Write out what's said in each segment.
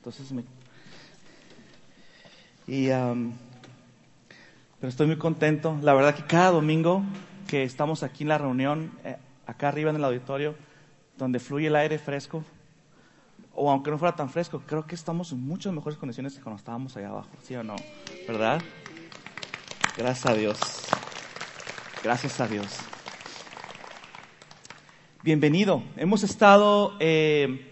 Entonces me... Y, pero estoy muy contento. La verdad que cada domingo que estamos aquí en la reunión, eh, acá arriba en el auditorio, donde fluye el aire fresco, o aunque no fuera tan fresco, creo que estamos en muchas mejores condiciones que cuando estábamos allá abajo, ¿sí o no? ¿Verdad? Gracias a Dios. Gracias a Dios. Bienvenido. Hemos estado eh,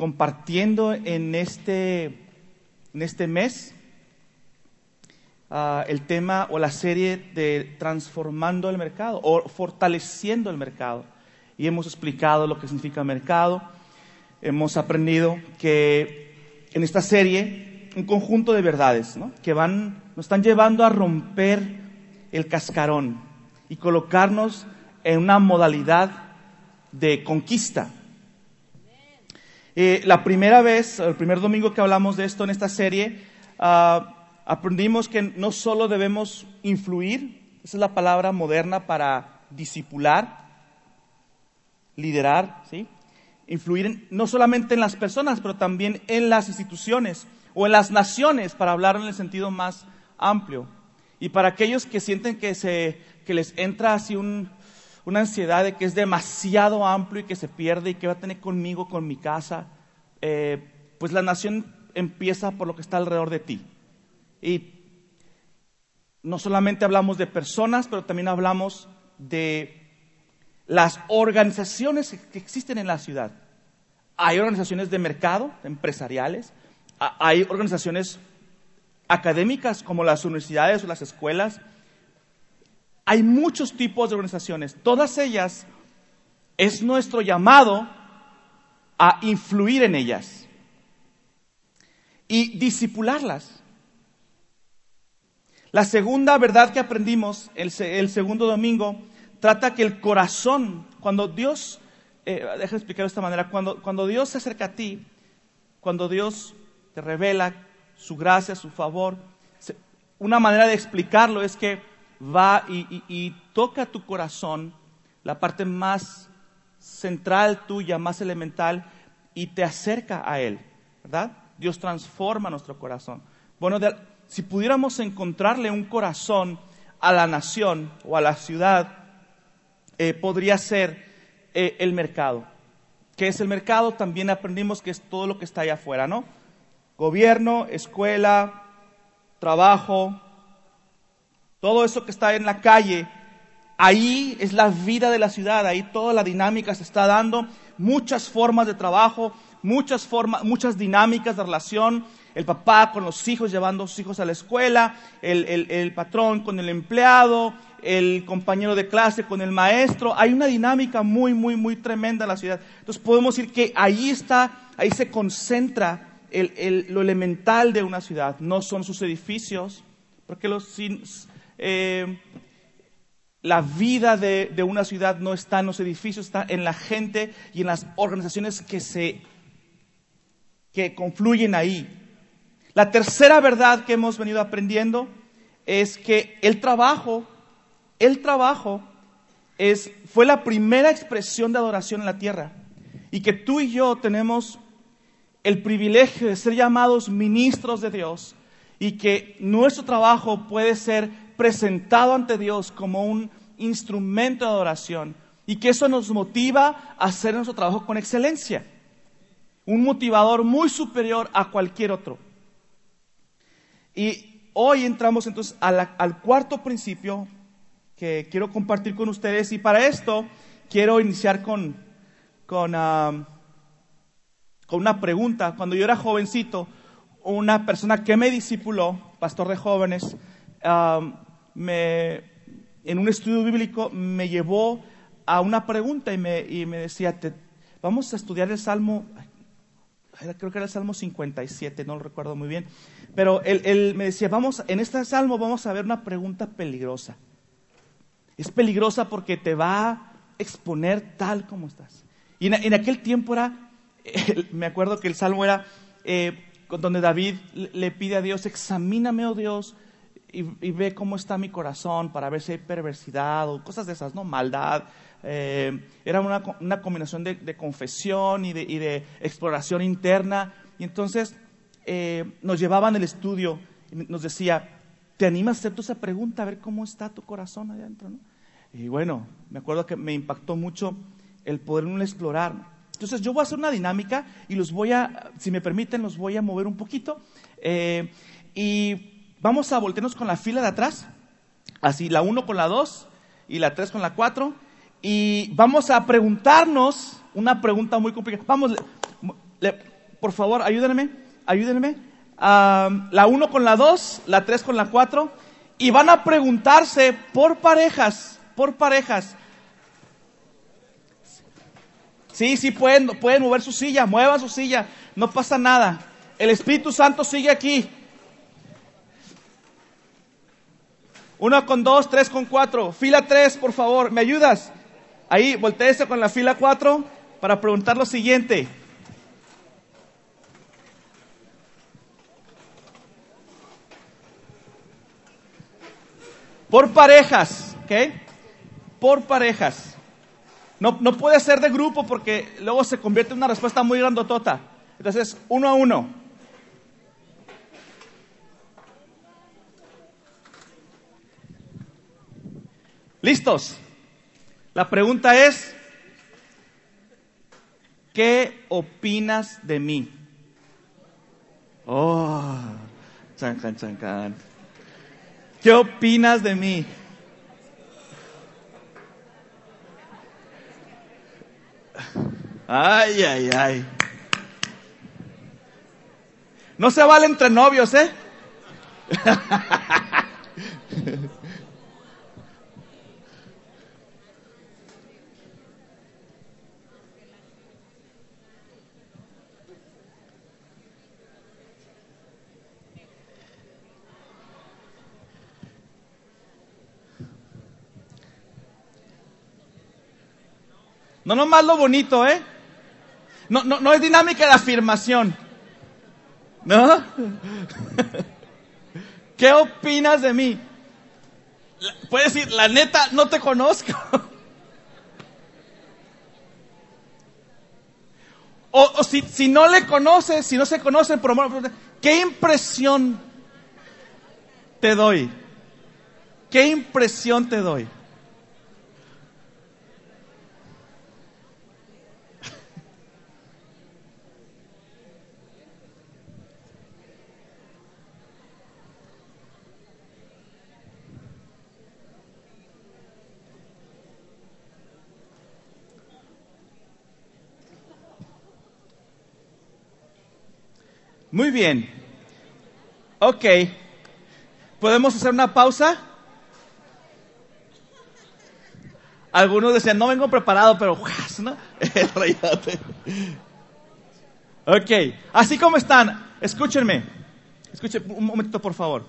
compartiendo en este, en este mes uh, el tema o la serie de transformando el mercado o fortaleciendo el mercado. Y hemos explicado lo que significa mercado. Hemos aprendido que en esta serie un conjunto de verdades ¿no? que van, nos están llevando a romper el cascarón y colocarnos en una modalidad de conquista. Eh, la primera vez, el primer domingo que hablamos de esto en esta serie, uh, aprendimos que no solo debemos influir, esa es la palabra moderna para disipular, liderar, ¿sí? Influir no solamente en las personas, pero también en las instituciones o en las naciones, para hablar en el sentido más amplio. Y para aquellos que sienten que, se, que les entra así un, una ansiedad de que es demasiado amplio y que se pierde y que va a tener conmigo, con mi casa, eh, pues la nación empieza por lo que está alrededor de ti. Y no solamente hablamos de personas, pero también hablamos de las organizaciones que existen en la ciudad. Hay organizaciones de mercado, empresariales, hay organizaciones académicas como las universidades o las escuelas. Hay muchos tipos de organizaciones. Todas ellas es nuestro llamado a influir en ellas y disipularlas. La segunda verdad que aprendimos el, segundo domingo trata que el corazón, cuando Dios, eh, déjame explicarlo de esta manera, cuando, cuando Dios se acerca a ti, cuando Dios te revela su gracia, su favor, una manera de explicarlo es que va y, toca tu corazón, la parte más central tuya, más elemental, y te acerca a Él, ¿verdad? Dios transforma nuestro corazón. Bueno, si pudiéramos encontrarle un corazón a la nación o a la ciudad, eh, podría ser eh, el mercado. ¿Qué es el mercado? También aprendimos que es todo lo que está allá afuera, ¿no? Gobierno, escuela, trabajo, todo eso que está en la calle, ahí es la vida de la ciudad, ahí toda la dinámica se está dando, muchas formas de trabajo, muchas formas, muchas dinámicas de relación, el papá con los hijos llevando a sus hijos a la escuela, el, patrón con el empleado, el compañero de clase con el maestro. Hay una dinámica muy, muy, muy tremenda en la ciudad. Entonces podemos decir que ahí está, ahí se concentra lo elemental de una ciudad. No son sus edificios, porque los, eh, la vida de, de, una ciudad no está en los edificios, está en la gente y en las organizaciones que se que confluyen ahí. La tercera verdad que hemos venido aprendiendo es que el trabajo, el trabajo es, fue la primera expresión de adoración en la tierra. Y que tú y yo tenemos el privilegio de ser llamados ministros de Dios y que nuestro trabajo puede ser presentado ante Dios como un instrumento de adoración y que eso nos motiva a hacer nuestro trabajo con excelencia. Un motivador muy superior a cualquier otro. Y hoy entramos entonces al cuarto principio que quiero compartir con ustedes y para esto quiero iniciar con, con, con una pregunta. Cuando yo era jovencito, una persona que me discipuló, pastor de jóvenes, me, en un estudio bíblico me llevó a una pregunta y me, y me decía, vamos a estudiar el Salmo, creo que era el Salmo 57, no lo recuerdo muy bien, pero él, me decía, vamos, en este Salmo vamos a ver una pregunta peligrosa. Es peligrosa porque te va a exponer tal como estás. Y en, aquel tiempo era, me acuerdo que el Salmo era eh, donde David le pide a Dios, examíname, oh Dios, y, ve cómo está mi corazón para ver si hay perversidad o cosas de esas, ¿no? Maldad. Eh, era una, una combinación de, confesión y de, y de, exploración interna. Y entonces eh, nos llevaban el estudio y nos decía, ¿te animas a hacer esa pregunta a ver cómo está tu corazón adentro? ¿no? Y bueno, me acuerdo que me impactó mucho el poder explorar. Entonces yo voy a hacer una dinámica y los voy a, si me permiten, los voy a mover un poquito. Eh, y vamos a voltearnos con la fila de atrás, así la 1 con la 2 y la 3 con la 4. Y vamos a preguntarnos una pregunta muy complicada. Vamos, por favor, ayúdenme, ayúdenme. la 1 con la 2, la 3 con la 4. Y van a preguntarse por parejas, por parejas. Sí, sí, pueden, pueden mover su silla, muevan su silla, no pasa nada. El Espíritu Santo sigue aquí. Uno con dos, tres con cuatro. Fila tres, por favor, ¿me ayudas? Ahí, volteese con la fila cuatro para preguntar lo siguiente. Por parejas, ¿ok? Por parejas. No, no puede ser de grupo porque luego se convierte en una respuesta muy grandotota. Entonces, uno a uno. ¿Listos? La pregunta es, ¿qué opinas de mí? Oh, chancan, chancan. ¿Qué opinas de mí? Ay, ay, ay. No se vale entre novios, ¿eh? No nomás lo bonito, ¿eh? No, no, no es dinámica de afirmación. ¿No? ¿Qué opinas de mí? Puedes decir, la neta, no te conozco. O, si, si, no le conoces, si no se conocen, por ¿qué impresión te doy? ¿Qué impresión te doy? Muy bien. Ok. ¿Podemos hacer una pausa? Algunos decían, no vengo preparado, pero ¿no? ok. Así como están, escúchenme. Escuchen un momentito, por favor.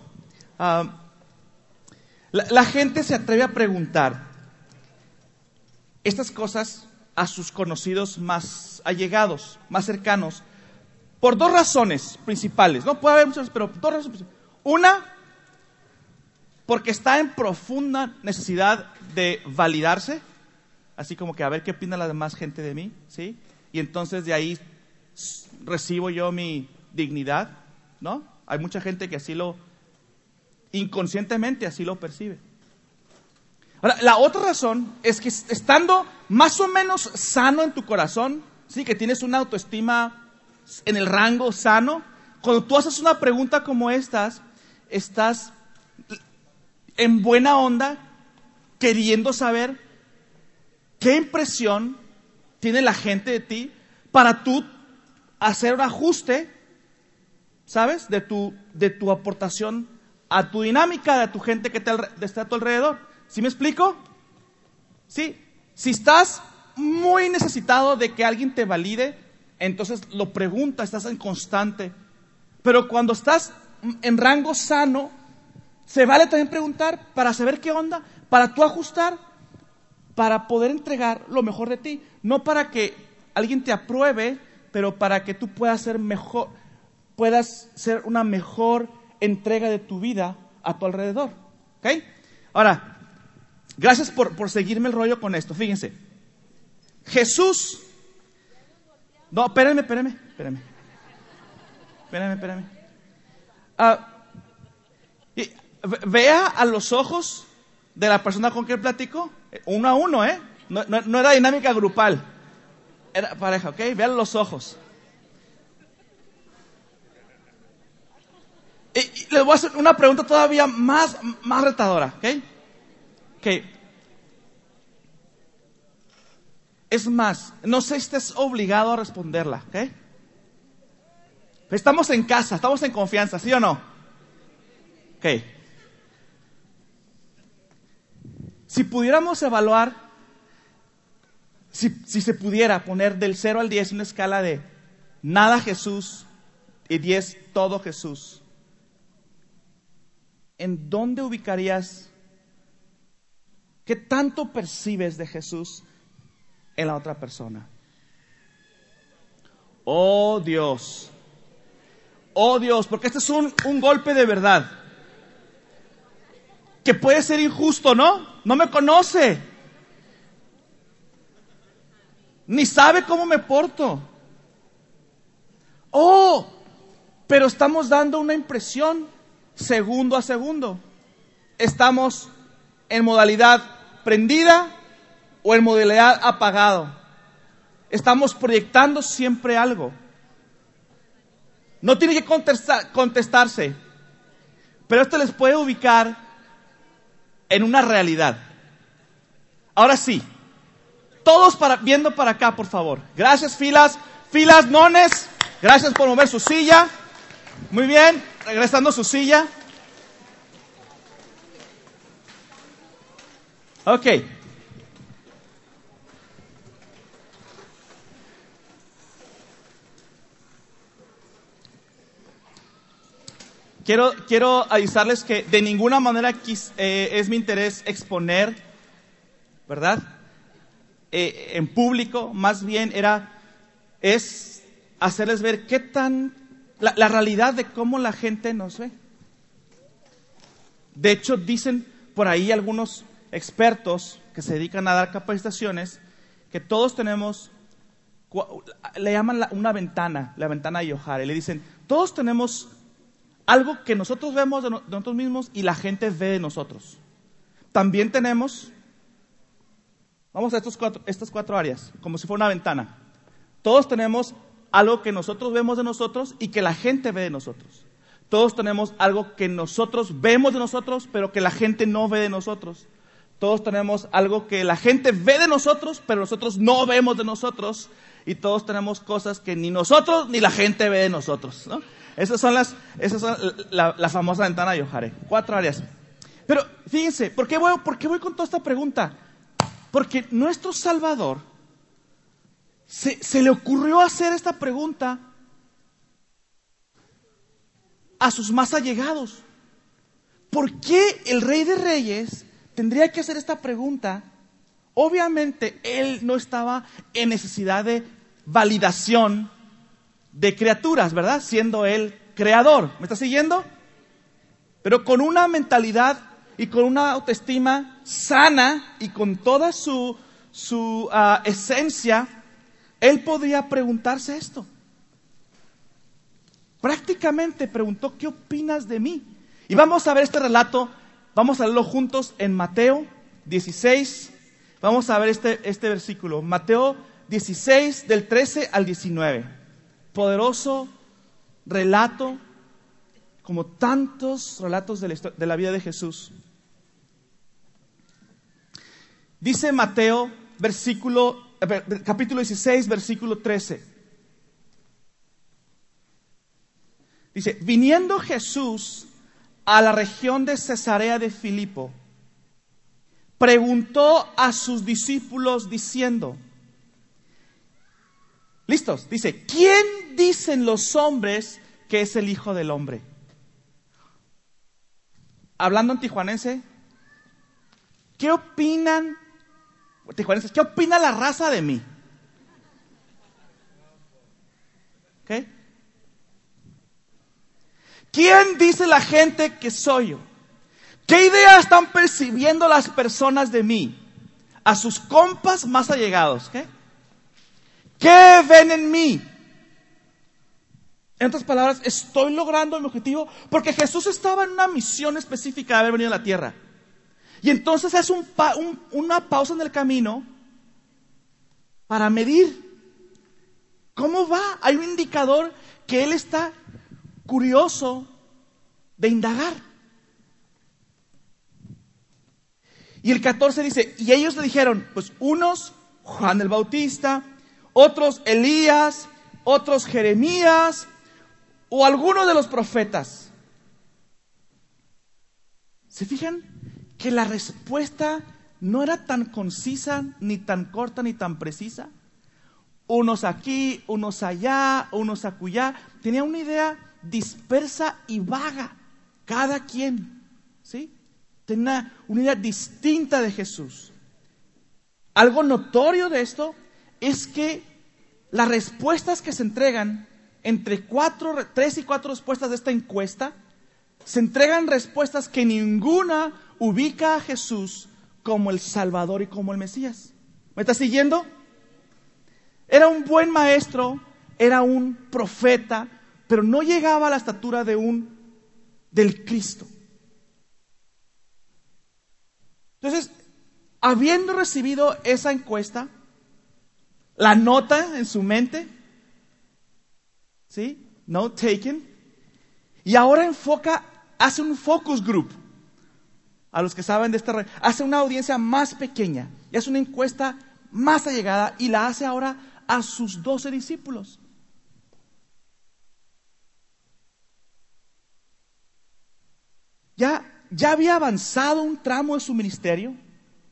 Ah, la gente se atreve a preguntar estas cosas a sus conocidos más allegados, más cercanos, por dos razones principales. No puede haber muchas, pero dos razones principales. Una, porque está en profunda necesidad de validarse, así como que a ver qué opina la demás gente de mí, ¿sí? Y entonces de ahí recibo yo mi dignidad, ¿no? Hay mucha gente que así lo, inconscientemente así lo percibe. Ahora, la otra razón es que estando más o menos sano en tu corazón, sí, que tienes una autoestima en el rango sano, cuando tú haces una pregunta como estas, estás en buena onda queriendo saber qué impresión tiene la gente de ti para tú hacer un ajuste, ¿sabes? De tu, de tu aportación a tu dinámica, de tu gente que te, está a tu alrededor. ¿Sí me explico? Sí. Si estás muy necesitado de que alguien te valide, entonces lo pregunta, estás en constante. Pero cuando estás en rango sano, se vale también preguntar para saber qué onda, para tú ajustar, para poder entregar lo mejor de ti. No para que alguien te apruebe, pero para que tú puedas ser mejor, puedas ser una mejor entrega de tu vida a tu alrededor. ¿Ok? Ahora, gracias por, por seguirme el rollo con esto. Fíjense. Jesús. No, espérenme, espérenme, espérenme. Espérenme, espérenme. Ah, vea a los ojos de la persona con quien platico, uno a uno, ¿eh? No, era dinámica grupal, era pareja, ¿ok? Vean los ojos. Y, les voy a hacer una pregunta todavía más, más retadora, ¿ok? Ok. Es más, no sé si estés obligado a responderla, ¿ok? Estamos en casa, estamos en confianza, ¿sí o no? Ok. Si pudiéramos evaluar, si, se pudiera poner del 0 al 10 una escala de nada Jesús y 10 todo Jesús, ¿en dónde ubicarías? ¿Qué tanto percibes de Jesús en la otra persona? Oh Dios, oh Dios, porque este es un, un golpe de verdad que puede ser injusto, ¿no? No me conoce. Ni sabe cómo me porto. Oh, pero estamos dando una impresión segundo a segundo. Estamos en modalidad prendida o en modalidad apagado. Estamos proyectando siempre algo. No tiene que contestarse, pero esto les puede ubicar en una realidad. Ahora sí, todos para, viendo para acá, por favor. Gracias, filas, filas, nones. Gracias por mover su silla. Muy bien, regresando su silla. Ok. Quiero, quiero avisarles que de ninguna manera eh, es mi interés exponer, ¿verdad? Eh, en público, más bien era, es hacerles ver qué tan, la, la realidad de cómo la gente nos ve. De hecho, dicen por ahí algunos expertos que se dedican a dar capacitaciones que todos tenemos, le llaman una ventana, la ventana de Yohara, y le dicen, todos tenemos algo que nosotros vemos de, nosotros mismos y la gente ve de nosotros. También tenemos, vamos a estos cuatro, estas cuatro áreas, como si fuera una ventana. Todos tenemos algo que nosotros vemos de nosotros y que la gente ve de nosotros. Todos tenemos algo que nosotros vemos de nosotros, pero que la gente no ve de nosotros. Todos tenemos algo que la gente ve de nosotros, pero nosotros no vemos de nosotros. Y todos tenemos cosas que ni nosotros ni la gente ve de nosotros. ¿no? Esas son las, esas son la, famosa ventana de Yohare. Cuatro áreas. Pero fíjense, ¿por qué, voy, ¿por qué voy con toda esta pregunta? Porque nuestro Salvador se, se le ocurrió hacer esta pregunta a sus más allegados. ¿Por qué el Rey de Reyes tendría que hacer esta pregunta? Obviamente él no estaba en necesidad de validación de criaturas, ¿verdad? Siendo Él creador. ¿Me está siguiendo? Pero con una mentalidad y con una autoestima sana y con toda su, su ah, esencia, Él podría preguntarse esto. Prácticamente preguntó, ¿qué opinas de mí? Y vamos a ver este relato, vamos a leerlo juntos en Mateo 16. Vamos a ver este, este versículo, Mateo 16 del 13 al 19 poderoso relato, como tantos relatos de la, vida de Jesús. Dice Mateo, versículo, eh, capítulo 16, versículo 13. Dice, viniendo Jesús a la región de Cesarea de Filipo, preguntó a sus discípulos diciendo, ¿Listos? Dice, ¿quién dicen los hombres que es el Hijo del Hombre? Hablando en tijuanense, ¿qué opinan, tijuanenses, qué opina la raza de mí? ¿Quién dice la gente que soy yo? ¿Qué idea están percibiendo las personas de mí? A sus compas más allegados. ¿Qué? ¿Qué ven en mí? En otras palabras, estoy logrando mi objetivo porque Jesús estaba en una misión específica de haber venido a la tierra. Y entonces hace una pausa en el camino para medir cómo va. Hay un indicador que él está curioso de indagar. Y el 14 dice, y ellos le dijeron, pues unos Juan el Bautista, otros Elías, otros Jeremías o alguno de los profetas. ¿Se fijan que la respuesta no era tan concisa, ni tan corta, ni tan precisa? Unos aquí, unos allá, unos acullá. Tenía una idea dispersa y vaga, cada quien. Tenía una idea distinta de Jesús. Algo notorio de esto es que las respuestas que se entregan entre cuatro, tres y cuatro respuestas de esta encuesta, se entregan respuestas que ninguna ubica a Jesús como el Salvador y como el Mesías. ¿Me está siguiendo? Era un buen maestro, era un profeta, pero no llegaba a la estatura de un del Cristo. Entonces, habiendo recibido esa encuesta, la nota en su mente, ¿sí? No taken. Y ahora enfoca, hace un focus group. A los que saben de esta red, hace una audiencia más pequeña y hace una encuesta más allegada y la hace ahora a sus doce discípulos. Ya, ya había avanzado un tramo de su ministerio,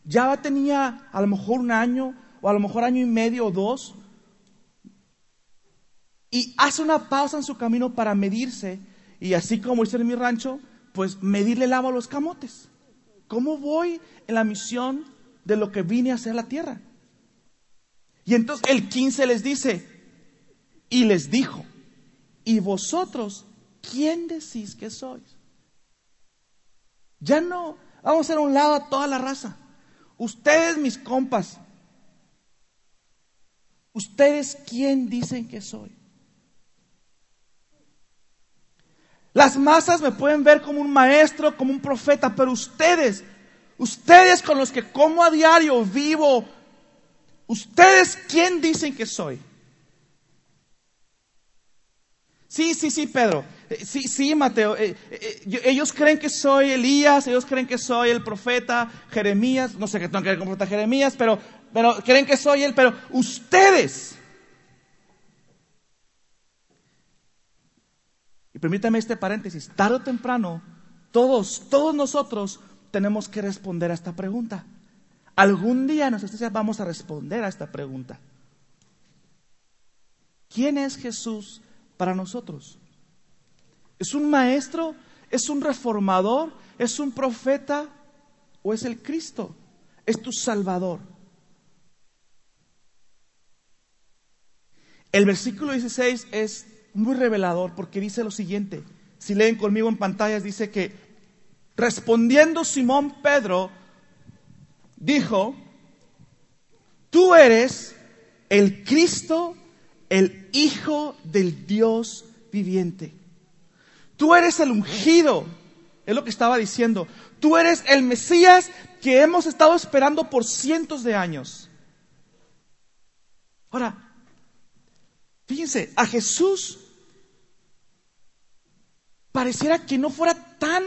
ya tenía a lo mejor un año o a lo mejor año y medio o dos, y hace una pausa en su camino para medirse, y así como hice en mi rancho, pues medirle el agua a los camotes. ¿Cómo voy en la misión de lo que vine a hacer la tierra? Y entonces el 15 les dice, y les dijo, ¿y vosotros quién decís que sois? Ya no, vamos a hacer un lado a toda la raza. Ustedes, mis compas, ¿Ustedes quién dicen que soy? Las masas me pueden ver como un maestro, como un profeta, pero ustedes, ustedes con los que como a diario, vivo, ¿ustedes quién dicen que soy? Sí, sí, sí, Pedro. Eh, sí, sí, Mateo. Eh, eh, ellos creen que soy Elías, ellos creen que soy el profeta Jeremías. No sé qué tengo que ver con el profeta Jeremías, pero pero creen que soy Él, pero ustedes. Y permítame este paréntesis, tarde o temprano, todos, todos nosotros tenemos que responder a esta pregunta. Algún día nuestra vamos a responder a esta pregunta. ¿Quién es Jesús para nosotros? ¿Es un maestro? ¿Es un reformador? ¿Es un profeta? ¿O es el Cristo? ¿Es tu Salvador? El versículo 16 es muy revelador porque dice lo siguiente. Si leen conmigo en pantallas, dice que respondiendo Simón Pedro, dijo, tú eres el Cristo, el Hijo del Dios viviente. Tú eres el ungido, es lo que estaba diciendo. Tú eres el Mesías que hemos estado esperando por cientos de años. Ahora, Fíjense, a Jesús pareciera que no fuera tan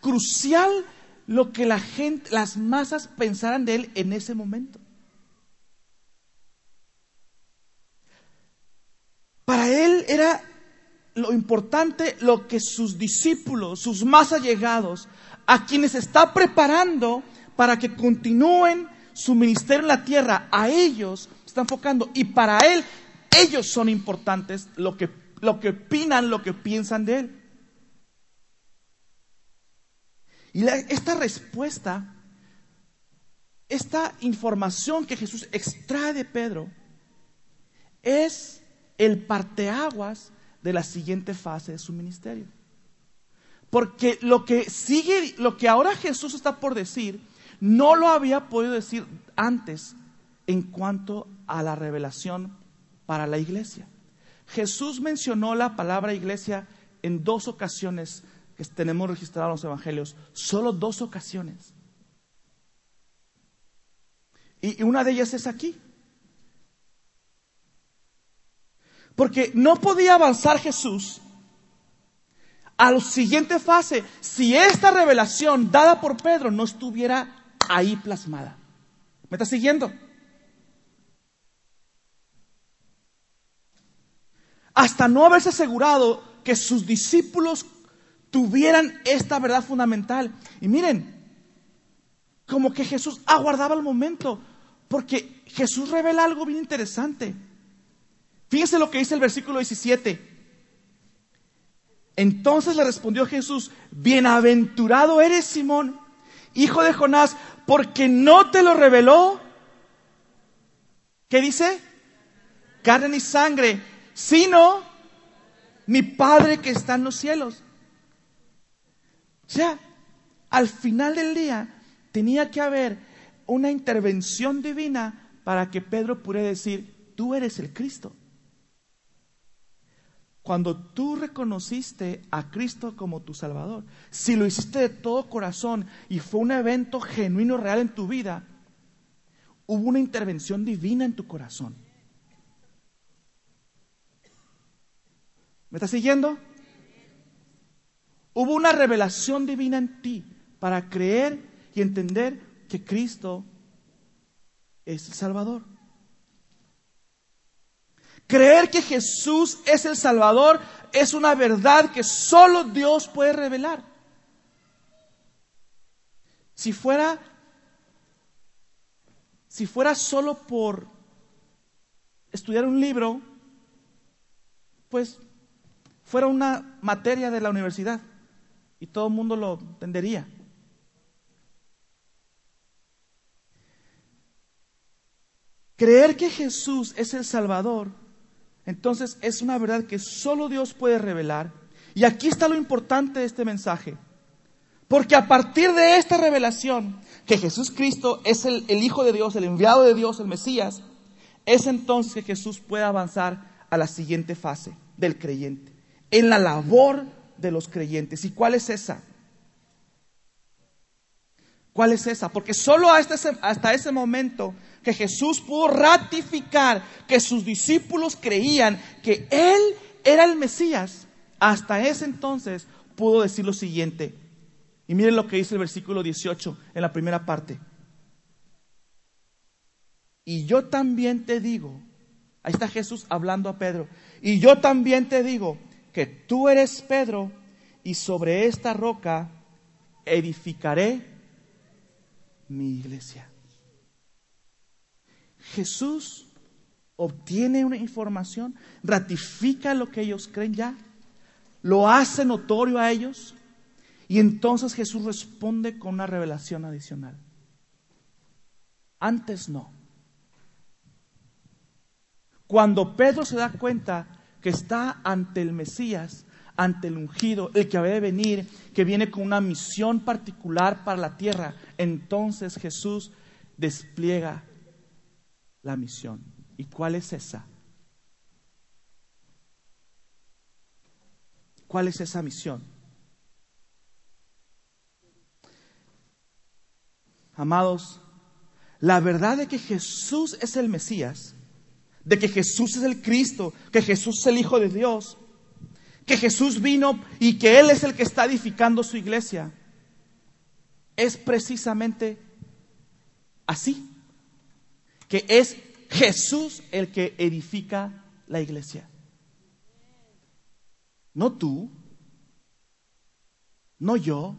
crucial lo que la gente, las masas pensaran de él en ese momento. Para él era lo importante lo que sus discípulos, sus más allegados, a quienes está preparando para que continúen su ministerio en la tierra, a ellos está enfocando. Y para él ellos son importantes, lo que, lo que opinan, lo que piensan de Él. Y esta respuesta, esta información que Jesús extrae de Pedro, es el parteaguas de la siguiente fase de su ministerio. Porque lo que sigue, lo que ahora Jesús está por decir, no lo había podido decir antes en cuanto a la revelación para la iglesia. Jesús mencionó la palabra iglesia en dos ocasiones que tenemos registrados en los evangelios, solo dos ocasiones. Y una de ellas es aquí. Porque no podía avanzar Jesús a la siguiente fase si esta revelación dada por Pedro no estuviera ahí plasmada. ¿Me está siguiendo? Hasta no haberse asegurado que sus discípulos tuvieran esta verdad fundamental. Y miren, como que Jesús aguardaba el momento, porque Jesús revela algo bien interesante. Fíjense lo que dice el versículo 17. Entonces le respondió Jesús, bienaventurado eres Simón, hijo de Jonás, porque no te lo reveló. ¿Qué dice? Carne ni sangre, sino mi Padre que está en los cielos. O sea, al final del día tenía que haber una intervención divina para que Pedro pudiera decir, tú eres el Cristo. Cuando tú reconociste a Cristo como tu Salvador, si lo hiciste de todo corazón y fue un evento genuino, real en tu vida, hubo una intervención divina en tu corazón. ¿Me estás siguiendo? Hubo una revelación divina en ti para creer y entender que Cristo es el Salvador. Creer que Jesús es el Salvador es una verdad que solo Dios puede revelar. Si fuera si fuera solo por estudiar un libro, pues fuera una materia de la universidad y todo el mundo lo entendería. Creer que Jesús es el Salvador entonces es una verdad que solo Dios puede revelar. Y aquí está lo importante de este mensaje. Porque a partir de esta revelación, que Jesús Cristo es el, Hijo de Dios, el enviado de Dios, el Mesías, es entonces que Jesús puede avanzar a la siguiente fase del creyente, en la labor de los creyentes. ¿Y cuál es esa? ¿Cuál es esa? Porque solo hasta ese, hasta ese momento que Jesús pudo ratificar que sus discípulos creían que Él era el Mesías, hasta ese entonces pudo decir lo siguiente. Y miren lo que dice el versículo 18 en la primera parte. Y yo también te digo, ahí está Jesús hablando a Pedro, y yo también te digo que tú eres Pedro y sobre esta roca edificaré mi iglesia. Jesús obtiene una información, ratifica lo que ellos creen ya, lo hace notorio a ellos y entonces Jesús responde con una revelación adicional. Antes no. Cuando Pedro se da cuenta que está ante el Mesías, ante el ungido, el que había de venir, que viene con una misión particular para la tierra, entonces Jesús despliega la misión. ¿Y cuál es esa? ¿Cuál es esa misión? Amados, la verdad de que Jesús es el Mesías, de que Jesús es el Cristo, que Jesús es el Hijo de Dios, que Jesús vino y que Él es el que está edificando su iglesia, es precisamente así, que es Jesús el que edifica la iglesia. No tú, no yo.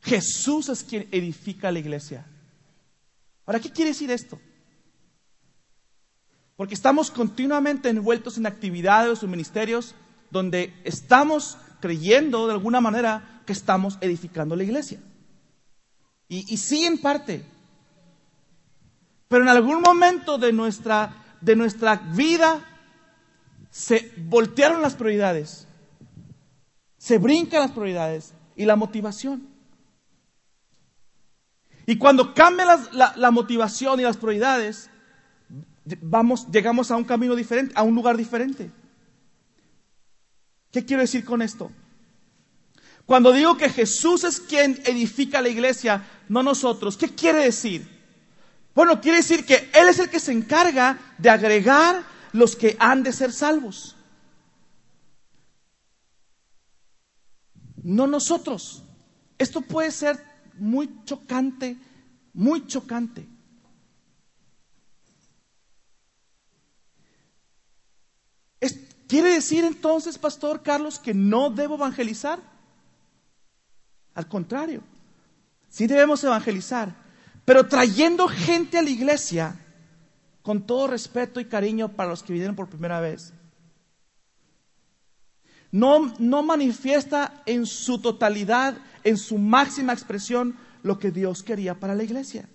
Jesús es quien edifica la iglesia. Ahora, ¿qué quiere decir esto? Porque estamos continuamente envueltos en actividades o ministerios donde estamos creyendo de alguna manera que estamos edificando la iglesia. Y, sí, en parte. Pero en algún momento de nuestra, de nuestra vida se voltearon las prioridades. Se brincan las prioridades y la motivación. Y cuando cambia la, la, motivación y las prioridades, vamos, llegamos a un camino diferente, a un lugar diferente. ¿Qué quiero decir con esto? Cuando digo que Jesús es quien edifica la iglesia, no nosotros, ¿qué quiere decir? Bueno, quiere decir que Él es el que se encarga de agregar los que han de ser salvos. No nosotros. Esto puede ser muy chocante, muy chocante. ¿Quiere decir entonces, Pastor Carlos, que no debo evangelizar? Al contrario, sí debemos evangelizar, pero trayendo gente a la iglesia con todo respeto y cariño para los que vinieron por primera vez. No, no manifiesta en su totalidad en su máxima expresión lo que Dios quería para la iglesia.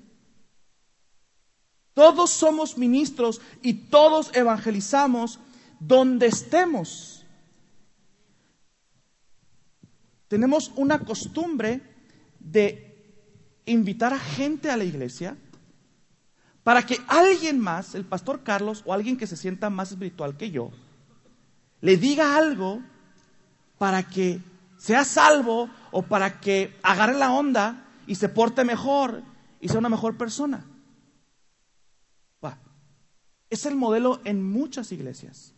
Todos somos ministros y todos evangelizamos donde estemos. Tenemos una costumbre de invitar a gente a la iglesia para que alguien más, el pastor Carlos o alguien que se sienta más espiritual que yo, le diga algo para que sea salvo o para que agarre la onda y se porte mejor y sea una mejor persona. Es el modelo en muchas iglesias.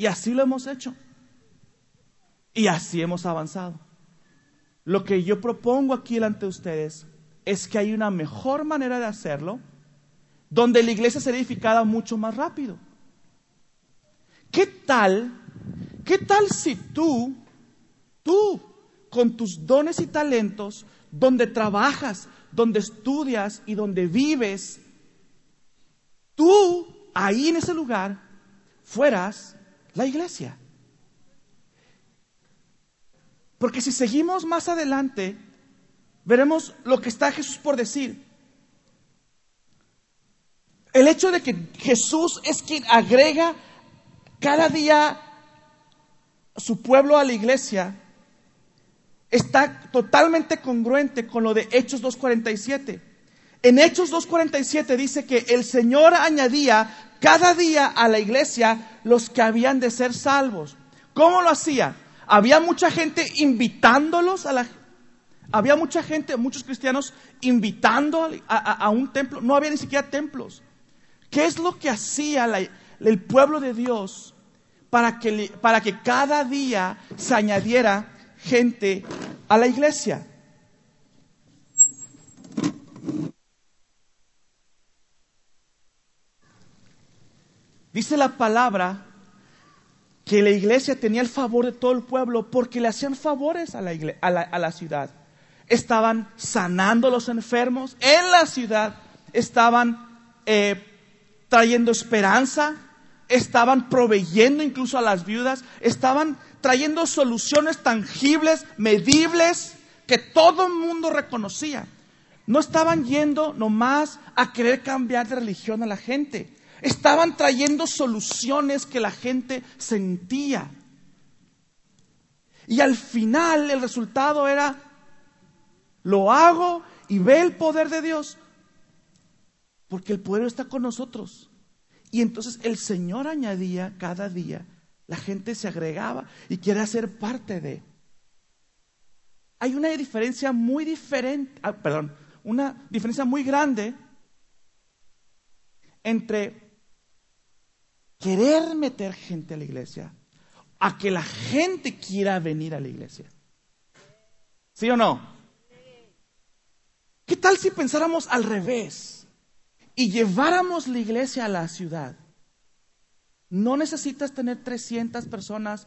Y así lo hemos hecho. Y así hemos avanzado. Lo que yo propongo aquí delante de ustedes es que hay una mejor manera de hacerlo, donde la iglesia será edificada mucho más rápido. ¿Qué tal ¿Qué tal si tú, tú, con tus dones y talentos, donde trabajas, donde estudias y donde vives, tú, ahí en ese lugar, fueras la iglesia? Porque si seguimos más adelante, veremos lo que está Jesús por decir. El hecho de que Jesús es quien agrega cada día su pueblo a la iglesia está totalmente congruente con lo de Hechos 2.47. En Hechos 2.47 dice que el Señor añadía cada día a la iglesia los que habían de ser salvos. ¿Cómo lo hacía? Había mucha gente invitándolos a la... Había mucha gente, muchos cristianos invitando a, un templo. No había ni siquiera templos. ¿Qué es lo que hacía el pueblo de Dios para que, para que cada día se añadiera gente a la iglesia. Dice la palabra que la iglesia tenía el favor de todo el pueblo porque le hacían favores a la, a la, ciudad. Estaban sanando a los enfermos en la ciudad, estaban eh, trayendo esperanza estaban proveyendo incluso a las viudas, estaban trayendo soluciones tangibles, medibles, que todo el mundo reconocía. No estaban yendo nomás a querer cambiar de religión a la gente. Estaban trayendo soluciones que la gente sentía. Y al final el resultado era, lo hago y ve el poder de Dios. Porque el poder está con nosotros. Y entonces el Señor añadía cada día, la gente se agregaba y quiere ser parte de. Hay una diferencia muy diferente, ah, perdón, una diferencia muy grande entre querer meter gente a la iglesia a que la gente quiera venir a la iglesia. ¿Sí o no? ¿Qué tal si pensáramos al revés? y lleváramos la iglesia a la ciudad, no necesitas tener 300 personas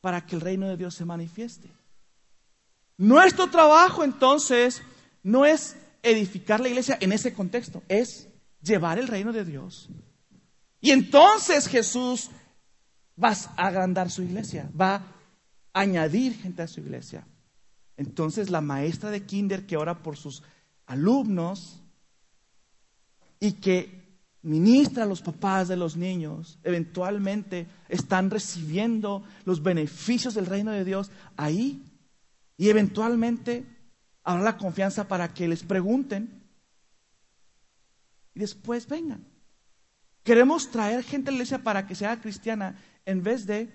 para que el reino de Dios se manifieste. Nuestro trabajo entonces no es edificar la iglesia en ese contexto, es llevar el reino de Dios. Y entonces Jesús va a agrandar su iglesia, va a añadir gente a su iglesia. Entonces la maestra de kinder que ora por sus alumnos y que ministra a los papás de los niños, eventualmente están recibiendo los beneficios del reino de Dios ahí. Y eventualmente habrá la confianza para que les pregunten y después vengan. Queremos traer gente a la iglesia para que sea cristiana en vez de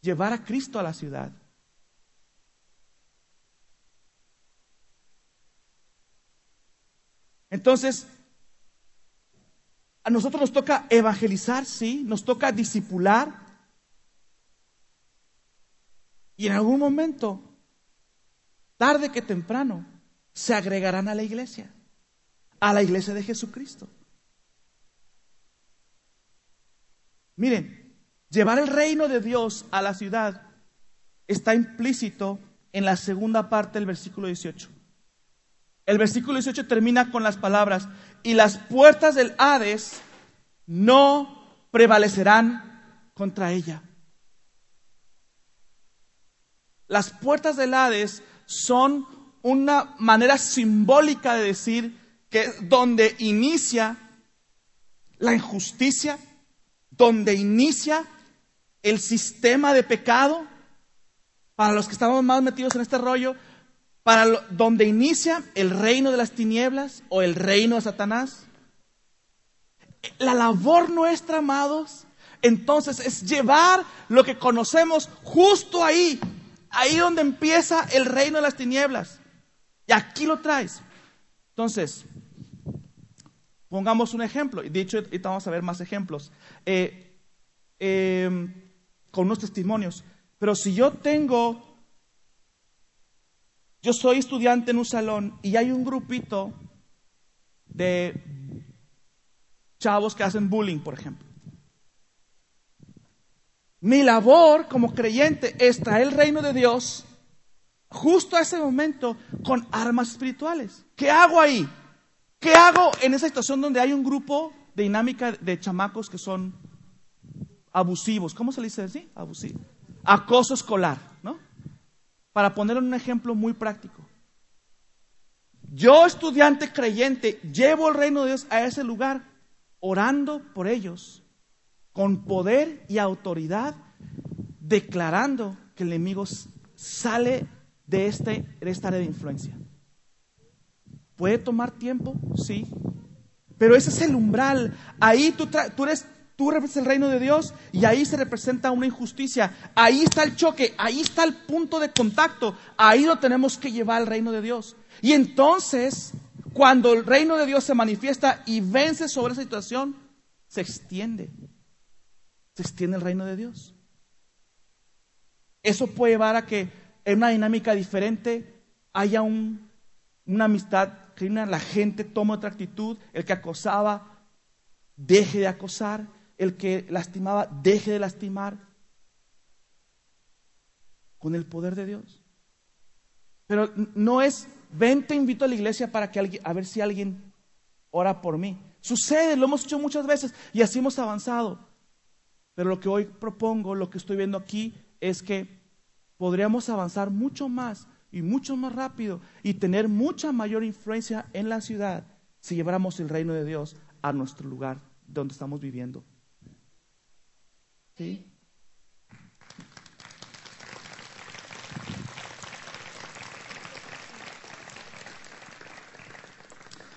llevar a Cristo a la ciudad. Entonces, a nosotros nos toca evangelizar, sí, nos toca disipular. Y en algún momento, tarde que temprano, se agregarán a la iglesia, a la iglesia de Jesucristo. Miren, llevar el reino de Dios a la ciudad está implícito en la segunda parte del versículo 18. El versículo 18 termina con las palabras, y las puertas del Hades no prevalecerán contra ella. Las puertas del Hades son una manera simbólica de decir que donde inicia la injusticia, donde inicia el sistema de pecado, para los que estamos más metidos en este rollo, para donde inicia el reino de las tinieblas o el reino de Satanás. La labor nuestra, amados, entonces es llevar lo que conocemos justo ahí, ahí donde empieza el reino de las tinieblas. Y aquí lo traes. Entonces, pongamos un ejemplo. Y dicho, ahorita vamos a ver más ejemplos. Eh, em, con unos testimonios. Pero si yo tengo yo soy estudiante en un salón y hay un grupito de chavos que hacen bullying, por ejemplo. Mi labor como creyente es traer el reino de Dios justo a ese momento con armas espirituales. ¿Qué hago ahí? ¿Qué hago en esa situación donde hay un grupo dinámica de chamacos que son abusivos? ¿Cómo se le dice así? Abusivo. Acoso escolar, ¿no? Para poner un ejemplo muy práctico. Yo, estudiante creyente, llevo el reino de Dios a ese lugar orando por ellos, con poder y autoridad, declarando que el enemigo sale de, este, de esta área de influencia. ¿Puede tomar tiempo? Sí. Pero ese es el umbral. Ahí tú, eres representas el reino de Dios y ahí se representa una injusticia. Ahí está el choque, ahí está el punto de contacto. Ahí lo tenemos que llevar al reino de Dios. Y entonces, cuando el reino de Dios se manifiesta y vence sobre esa situación, se extiende. Se extiende el reino de Dios. Eso puede llevar a que en una dinámica diferente haya una amistad la gente toma otra actitud, el que acosaba deje de acosar, el que lastimaba deje de lastimar con el poder de Dios. Pero no es, ven, te invito a la iglesia para que alguien, a ver si alguien ora por mí. Sucede, lo hemos hecho muchas veces y así hemos avanzado. Pero lo que hoy propongo, lo que estoy viendo aquí, es que podríamos avanzar mucho más y mucho más rápido y tener mucha mayor influencia en la ciudad si lleváramos el reino de Dios a nuestro lugar donde estamos viviendo.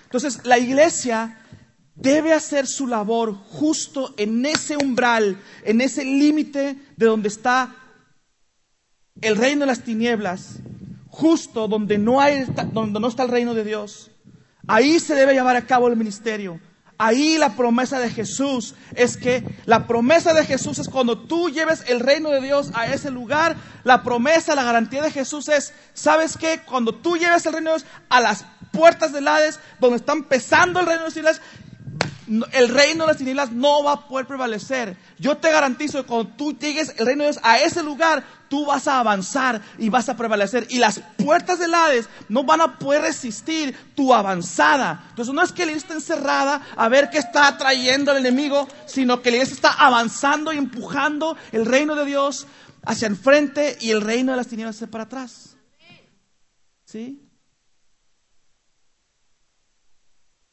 Entonces, la iglesia debe hacer su labor justo en ese umbral, en ese límite de donde está el reino de las tinieblas, justo donde no, hay, donde no está el reino de Dios. Ahí se debe llevar a cabo el ministerio. Ahí la promesa de Jesús es que la promesa de Jesús es cuando tú lleves el reino de Dios a ese lugar, la promesa, la garantía de Jesús es, ¿sabes qué? Cuando tú lleves el reino de Dios a las puertas del Hades, donde está empezando el reino de tinieblas, el reino de las tinieblas no va a poder prevalecer. Yo te garantizo que cuando tú llegues el reino de Dios a ese lugar, tú vas a avanzar y vas a prevalecer. Y las puertas del Hades no van a poder resistir tu avanzada. Entonces no es que la iglesia esté encerrada a ver qué está trayendo el enemigo, sino que la iglesia está avanzando y empujando el reino de Dios hacia el frente y el reino de las tinieblas hacia para atrás. ¿Sí?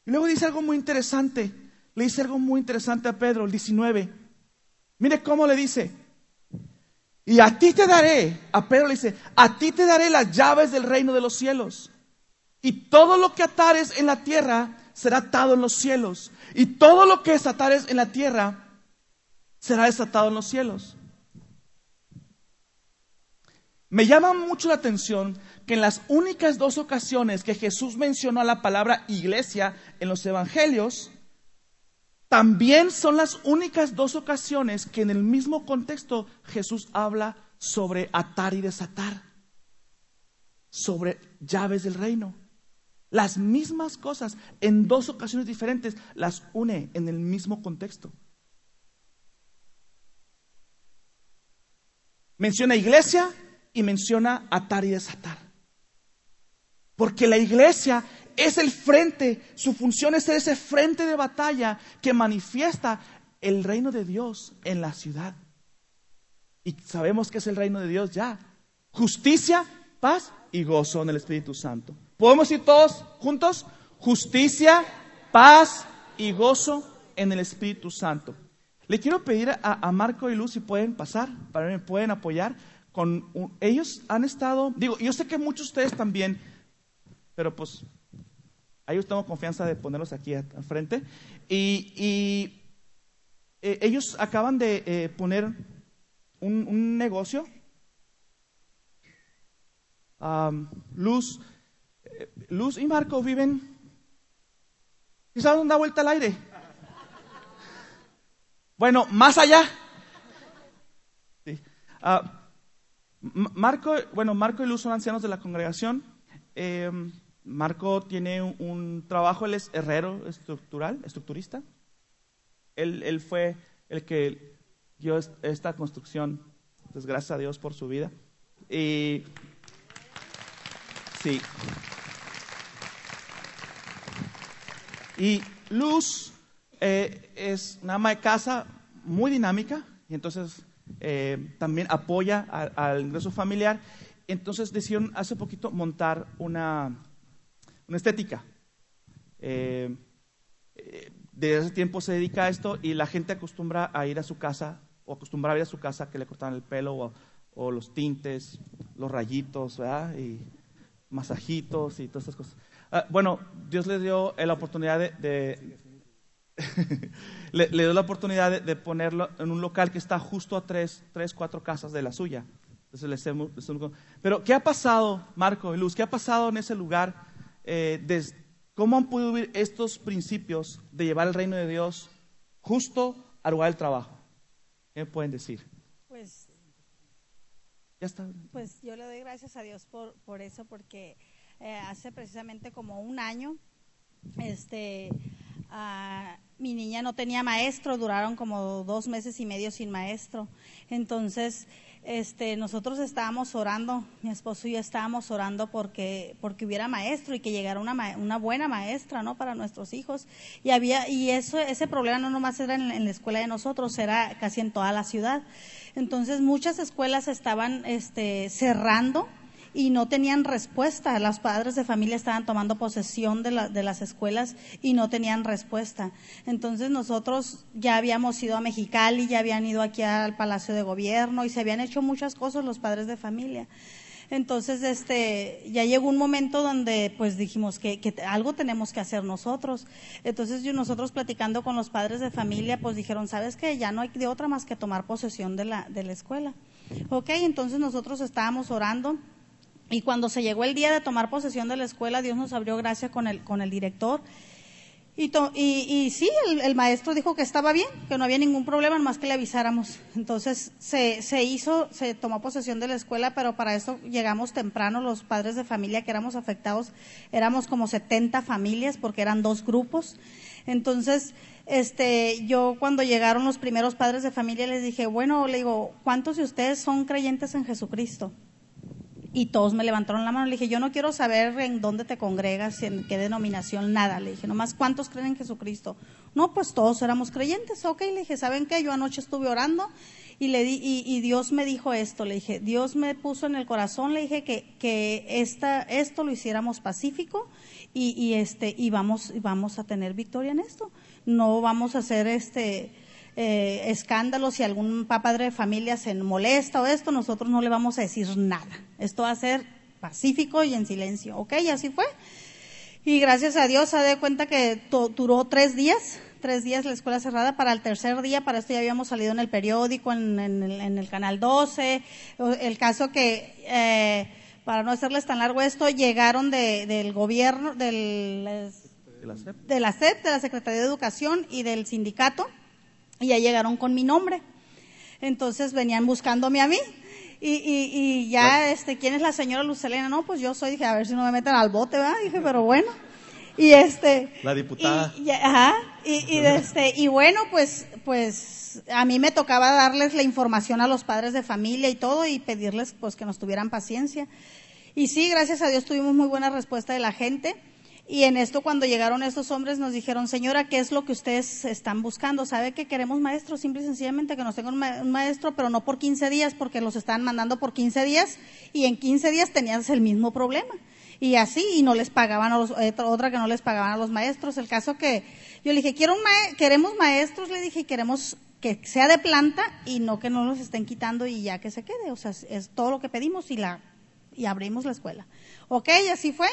Y luego dice algo muy interesante. le dice algo muy interesante a Pedro, el 19. Mire cómo le dice. Y a ti te daré, a Pedro le dice, a ti te daré las llaves del reino de los cielos. Y todo lo que atares en la tierra será atado en los cielos. Y todo lo que desatares en la tierra será desatado en los cielos. Me llama mucho la atención que en las únicas dos ocasiones que Jesús mencionó la palabra iglesia en los evangelios, también son las únicas dos ocasiones que en el mismo contexto Jesús habla sobre atar y desatar, sobre llaves del reino. Las mismas cosas en dos ocasiones diferentes las une en el mismo contexto. Menciona iglesia y menciona atar y desatar. Porque la iglesia es el frente, su función es ser ese frente de batalla que manifiesta el reino de Dios en la ciudad. Y sabemos que es el reino de Dios ya. Justicia, paz y gozo en el Espíritu Santo. ¿Podemos ir todos juntos? Justicia, paz y gozo en el Espíritu Santo. Le quiero pedir a, Marco y Luz si pueden pasar, para me pueden apoyar. Con ellos han estado, digo, yo sé que muchos de ustedes también, pero pues a ellos tengo confianza de ponerlos aquí al frente. Y, eh, ellos acaban de eh, poner un, negocio. Luz Luz y Marco viven, quizás dónde da vuelta al aire. Bueno, más allá. Ah, Marco, bueno, Marco y Luz son ancianos de la congregación. Em, Marco tiene un, trabajo, él es herrero estructural, estructurista. Él, él fue el que dio esta construcción, pues gracias a Dios por su vida. Y sí. Y Luz eh, es una ama de casa muy dinámica y entonces eh, también apoya al ingreso familiar. Entonces decidieron hace poquito montar una, una estética. Eh, desde hace tiempo se dedica a esto y la gente acostumbra a ir a su casa o acostumbra a ir a su casa que le cortaran el pelo o, los tintes, los rayitos, ¿verdad? Y masajitos y todas esas cosas. Ah, bueno, Dios le dio la oportunidad de, le, dio la oportunidad de, ponerlo en un local que está justo a tres, tres cuatro casas de la suya. pero, ¿qué ha pasado, Marco y Luz? ¿Qué ha pasado en ese lugar? Eh, ¿Cómo han podido vivir estos principios de llevar el reino de Dios justo al lugar del trabajo? ¿Qué pueden decir? Pues, ya está. Pues yo le doy gracias a Dios por, por eso, porque eh, hace precisamente como un año. Este, ah, mi niña no tenía maestro, duraron como dos meses y medio sin maestro. Entonces, este, nosotros estábamos orando, mi esposo y yo estábamos orando porque, porque hubiera maestro y que llegara una, una buena maestra, ¿no? Para nuestros hijos. Y había, y eso, ese problema no nomás era en, en, la escuela de nosotros, era casi en toda la ciudad. Entonces, muchas escuelas estaban, este, cerrando y no tenían respuesta. Los padres de familia estaban tomando posesión de, de, las escuelas y no tenían respuesta. Entonces nosotros ya habíamos ido a Mexicali, ya habían ido aquí al Palacio de Gobierno y se habían hecho muchas cosas los padres de familia. Entonces, este, ya llegó un momento donde, pues, dijimos que, que, algo tenemos que hacer nosotros. Entonces, nosotros platicando con los padres de familia, pues, dijeron, ¿sabes qué? Ya no hay de otra más que tomar posesión de la, de la escuela. Ok, entonces nosotros estábamos orando y cuando se llegó el día de tomar posesión de la escuela, Dios nos abrió gracia con el, con el director. Y, y, sí, el, maestro dijo que estaba bien, que no había ningún problema, más que le avisáramos. Entonces se, se hizo, se tomó posesión de la escuela, pero para eso llegamos temprano los padres de familia que éramos afectados, éramos como 70 familias porque eran dos grupos. Entonces, este, yo cuando llegaron los primeros padres de familia les dije, bueno, le digo, ¿cuántos de ustedes son creyentes en Jesucristo? Y todos me levantaron la mano. Le dije, yo no quiero saber en dónde te congregas, en qué denominación, nada. Le dije, nomás, ¿cuántos creen en Jesucristo? No, pues todos éramos creyentes. Ok, le dije, ¿saben qué? Yo anoche estuve orando y, le di, y, Dios me dijo esto. Le dije, Dios me puso en el corazón, le dije que, que esta, esto lo hiciéramos pacífico y, y, este, y vamos, vamos a tener victoria en esto. no vamos a hacer este eh, escándalos, si algún padre de familia se molesta o esto, nosotros no le vamos a decir nada. Esto va a ser pacífico y en silencio, ¿ok? Y así fue. Y gracias a Dios se da cuenta que duró tres días, tres días la escuela cerrada. Para el tercer día, para esto ya habíamos salido en el periódico, en, el, canal 12. El caso que, eh, para no hacerles tan largo esto, llegaron del gobierno, del, de la SEP, de la SEP, de la Secretaría de Educación y del sindicato y ya llegaron con mi nombre. Entonces venían buscándome a mí. Y, y, ya, este, ¿quién es la señora Lucelena? No, pues yo soy, dije, a ver si no me meten al bote, ¿verdad? Dije, pero bueno. Y este. La diputada. Y, ajá. Y, este, y bueno, pues, pues, a mí me tocaba darles la información a los padres de familia y todo y pedirles, pues, que nos tuvieran paciencia. Y sí, gracias a Dios tuvimos muy buena respuesta de la gente. Y en esto, cuando llegaron estos hombres, nos dijeron, señora, ¿qué es lo que ustedes están buscando? ¿Sabe que queremos maestros? Simple y sencillamente que nos tengan un, maestro, pero no por 15 días, porque los están mandando por 15 días y en 15 días tenías el mismo problema. Y así, y no les pagaban a los, eh, otra que no les pagaban a los maestros. El caso que yo le dije, Quiero un queremos maestros, le dije, y queremos que sea de planta y no que no nos estén quitando y ya que se quede. O sea, es todo lo que pedimos y la, y abrimos la escuela. Ok, así fue.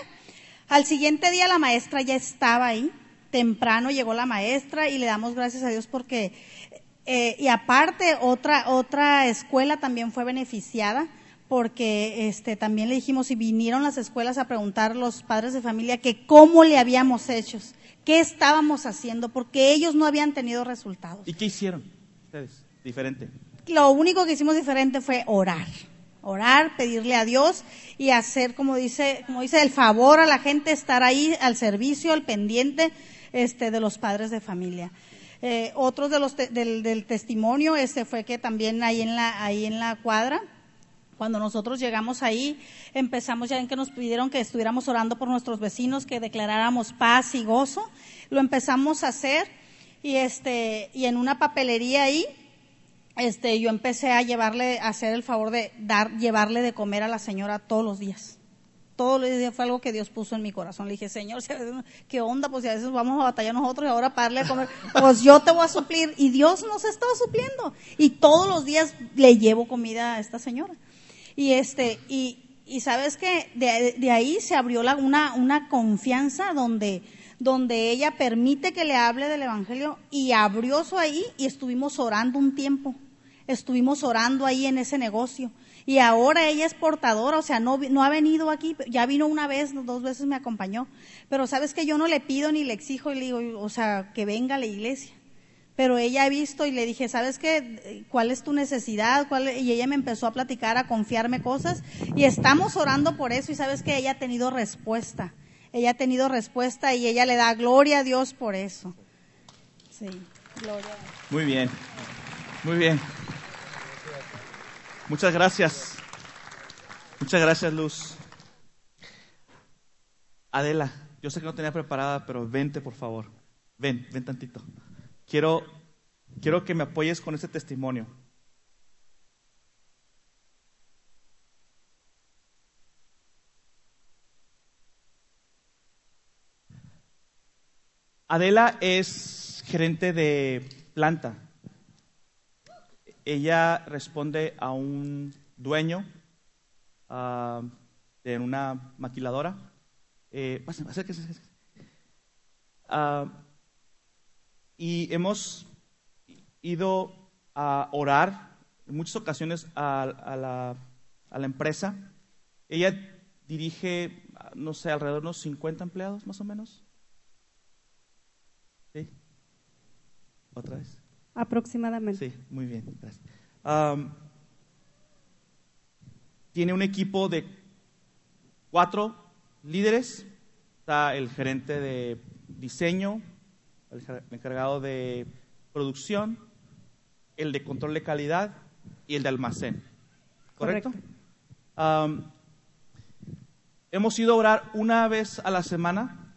Al siguiente día la maestra ya estaba ahí, temprano llegó la maestra y le damos gracias a Dios porque, eh, y aparte otra, otra escuela también fue beneficiada porque este, también le dijimos y vinieron las escuelas a preguntar los padres de familia que cómo le habíamos hecho, qué estábamos haciendo, porque ellos no habían tenido resultados. ¿Y qué hicieron ustedes diferente? Lo único que hicimos diferente fue orar orar, pedirle a Dios y hacer, como dice, como dice, el favor a la gente, estar ahí al servicio, al pendiente este, de los padres de familia. Eh, otros de los del, testimonio este fue que también ahí en la ahí en la cuadra cuando nosotros llegamos ahí empezamos ya en que nos pidieron que estuviéramos orando por nuestros vecinos que declaráramos paz y gozo lo empezamos a hacer y este y en una papelería ahí este, yo empecé a llevarle, a hacer el favor de dar, llevarle de comer a la señora todos los días. Todos los días fue algo que Dios puso en mi corazón. Le dije, Señor, ¿qué onda? Pues si a veces vamos a batallar nosotros y ahora para darle a comer, pues yo te voy a suplir. Y Dios nos estaba supliendo. Y todos los días le llevo comida a esta señora. Y este, y, y sabes que de, de, ahí se abrió la, una, una confianza donde, donde ella permite que le hable del Evangelio y abrió eso ahí y estuvimos orando un tiempo estuvimos orando ahí en ese negocio. Y ahora ella es portadora, o sea, no, no ha venido aquí, ya vino una vez, dos veces me acompañó. Pero sabes que yo no le pido ni le exijo y le digo, o sea, que venga a la iglesia. Pero ella ha visto y le dije, ¿sabes qué? ¿Cuál es tu necesidad? ¿Cuál? Y ella me empezó a platicar, a confiarme cosas. Y estamos orando por eso y sabes que ella ha tenido respuesta. Ella ha tenido respuesta y ella le da gloria a Dios por eso. Sí, gloria. Muy bien, muy bien. Muchas gracias. Muchas gracias, Luz. Adela, yo sé que no tenía preparada, pero vente, por favor. Ven, ven tantito. Quiero, quiero que me apoyes con este testimonio. Adela es gerente de planta ella responde a un dueño uh, de una maquiladora. Eh, uh, y hemos ido a orar en muchas ocasiones a, la, a, la, empresa. Ella dirige, no sé, alrededor de unos 50 empleados más o menos. ¿Sí? ¿Otra vez? Aproximadamente. Sí, muy bien. tiene un equipo de cuatro líderes. Está el gerente de diseño, el encargado de producción, el de control de calidad y el de almacén. ¿Correcto? hemos ido a orar una vez a la semana.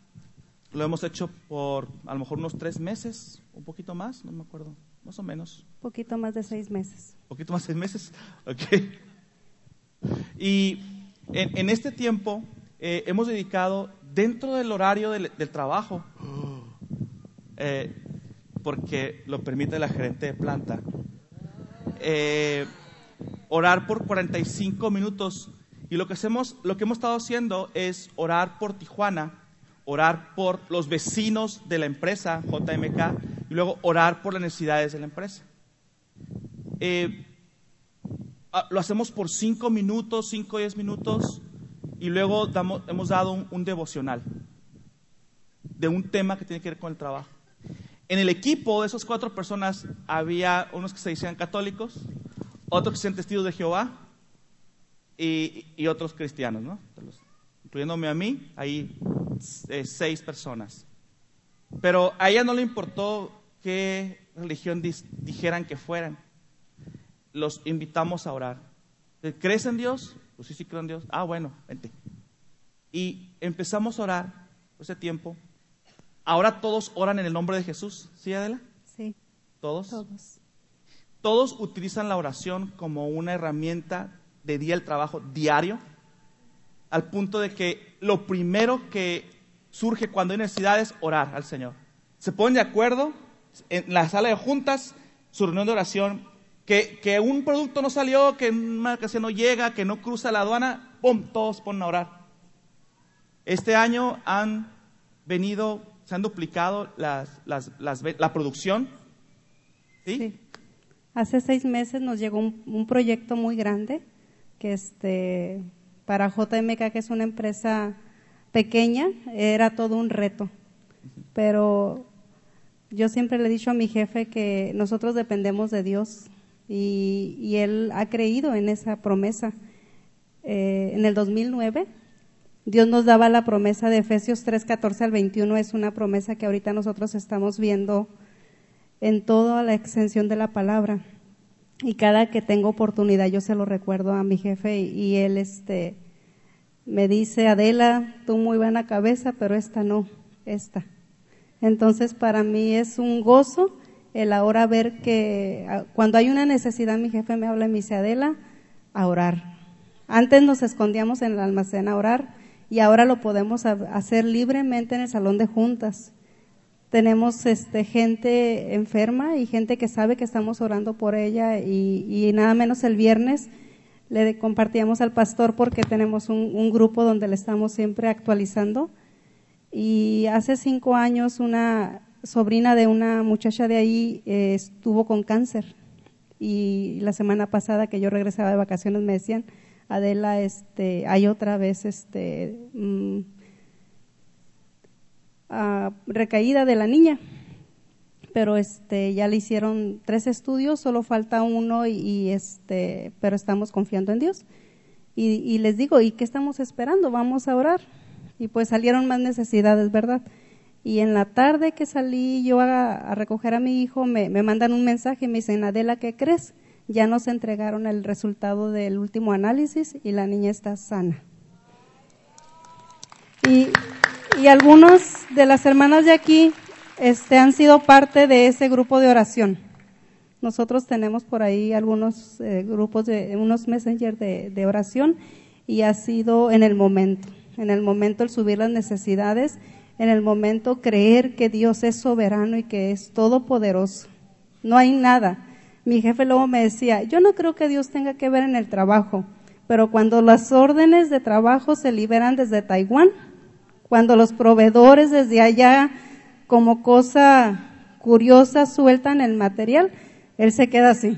Lo hemos hecho por a lo mejor unos tres meses, un poquito más, no me acuerdo más o menos. Poquito más de seis meses. Poquito más de seis meses, ok. Y en, este tiempo eh, hemos dedicado dentro del horario del, trabajo, eh, porque lo permite la gerente de planta. Eh, orar por 45 minutos. Y lo que hacemos, lo que hemos estado haciendo es orar por Tijuana, orar por los vecinos de la empresa JMK y luego orar por las necesidades de la empresa. Eh, ah, lo hacemos por 5 minutos, 5 o 10 minutos y luego damos, hemos dado un, devocional de un tema que tiene que ver con el trabajo. En el equipo de esas cuatro personas había unos que se decían católicos, otros que se decían testigos de Jehová y, otros cristianos, ¿no? Incluyéndome a mí, hay eh, seis personas. Pero a ella no le importó qué religión dijeran que fueran. Los invitamos a orar. ¿Crees en Dios? Pues sí, sí creo en Dios. Ah, bueno, vente. Y empezamos a orar ese tiempo Ahora todos oran en el nombre de Jesús, ¿sí, Adela? Sí. ¿Todos? Todos. Todos utilizan la oración como una herramienta de día del trabajo diario, al punto de que lo primero que surge cuando hay necesidad es orar al Señor. Se ponen de acuerdo en la sala de juntas, su reunión de oración, que, que un producto no salió, que una ocasión no llega, que no cruza la aduana, ¡pum! Todos ponen a orar. Este año han venido se han duplicado las, las, la producción. ¿Sí? Hace seis meses nos llegó un, proyecto muy grande que este, para JMK, que es una empresa pequeña, era todo un reto. Pero yo siempre le he dicho a mi jefe que nosotros dependemos de Dios y, él ha creído en esa promesa. Eh, en el 2009 Dios nos daba la promesa de Efesios 3, 14 al 21, es una promesa que ahorita nosotros estamos viendo en toda la extensión de la palabra. Y cada que tengo oportunidad yo se lo recuerdo a mi jefe y, él este, me dice, Adela, tú muy buena cabeza, pero esta no, esta. Entonces para mí es un gozo el ahora ver que ah, cuando hay una necesidad mi jefe me habla y me dice, Adela, a orar. Antes nos escondíamos en el almacén a orar y ahora lo podemos hacer libremente en el salón de juntas. Tenemos este, gente enferma y gente que sabe que estamos orando por ella y, nada menos el viernes le compartíamos al pastor porque tenemos un, grupo donde le estamos siempre actualizando. Y hace cinco años una sobrina de una muchacha de ahí eh, estuvo con cáncer. Y la semana pasada que yo regresaba de vacaciones me decían, Adela, este, hay otra vez este, mm, recaída de la niña, pero este, ya le hicieron tres estudios, solo falta uno y, este, pero estamos confiando en Dios. Y, les digo, ¿y qué estamos esperando? Vamos a orar. Y pues salieron más necesidades, ¿verdad? Y en la tarde que salí yo a, recoger a mi hijo, me, me, mandan un mensaje y me dicen, Adela, ¿qué crees? ya nos entregaron el resultado del último análisis y la niña está sana. Y, y algunos de las hermanas de aquí este, han sido parte de ese grupo de oración. Nosotros tenemos por ahí algunos eh, grupos de unos messenger de, de oración y ha sido en el momento, en el momento el subir las necesidades, en el momento creer que Dios es soberano y que es todopoderoso. No hay nada mi jefe luego me decía, yo no creo que Dios tenga que ver en el trabajo, pero cuando las órdenes de trabajo se liberan desde Taiwán, cuando los proveedores desde allá como cosa curiosa sueltan el material, él se queda así.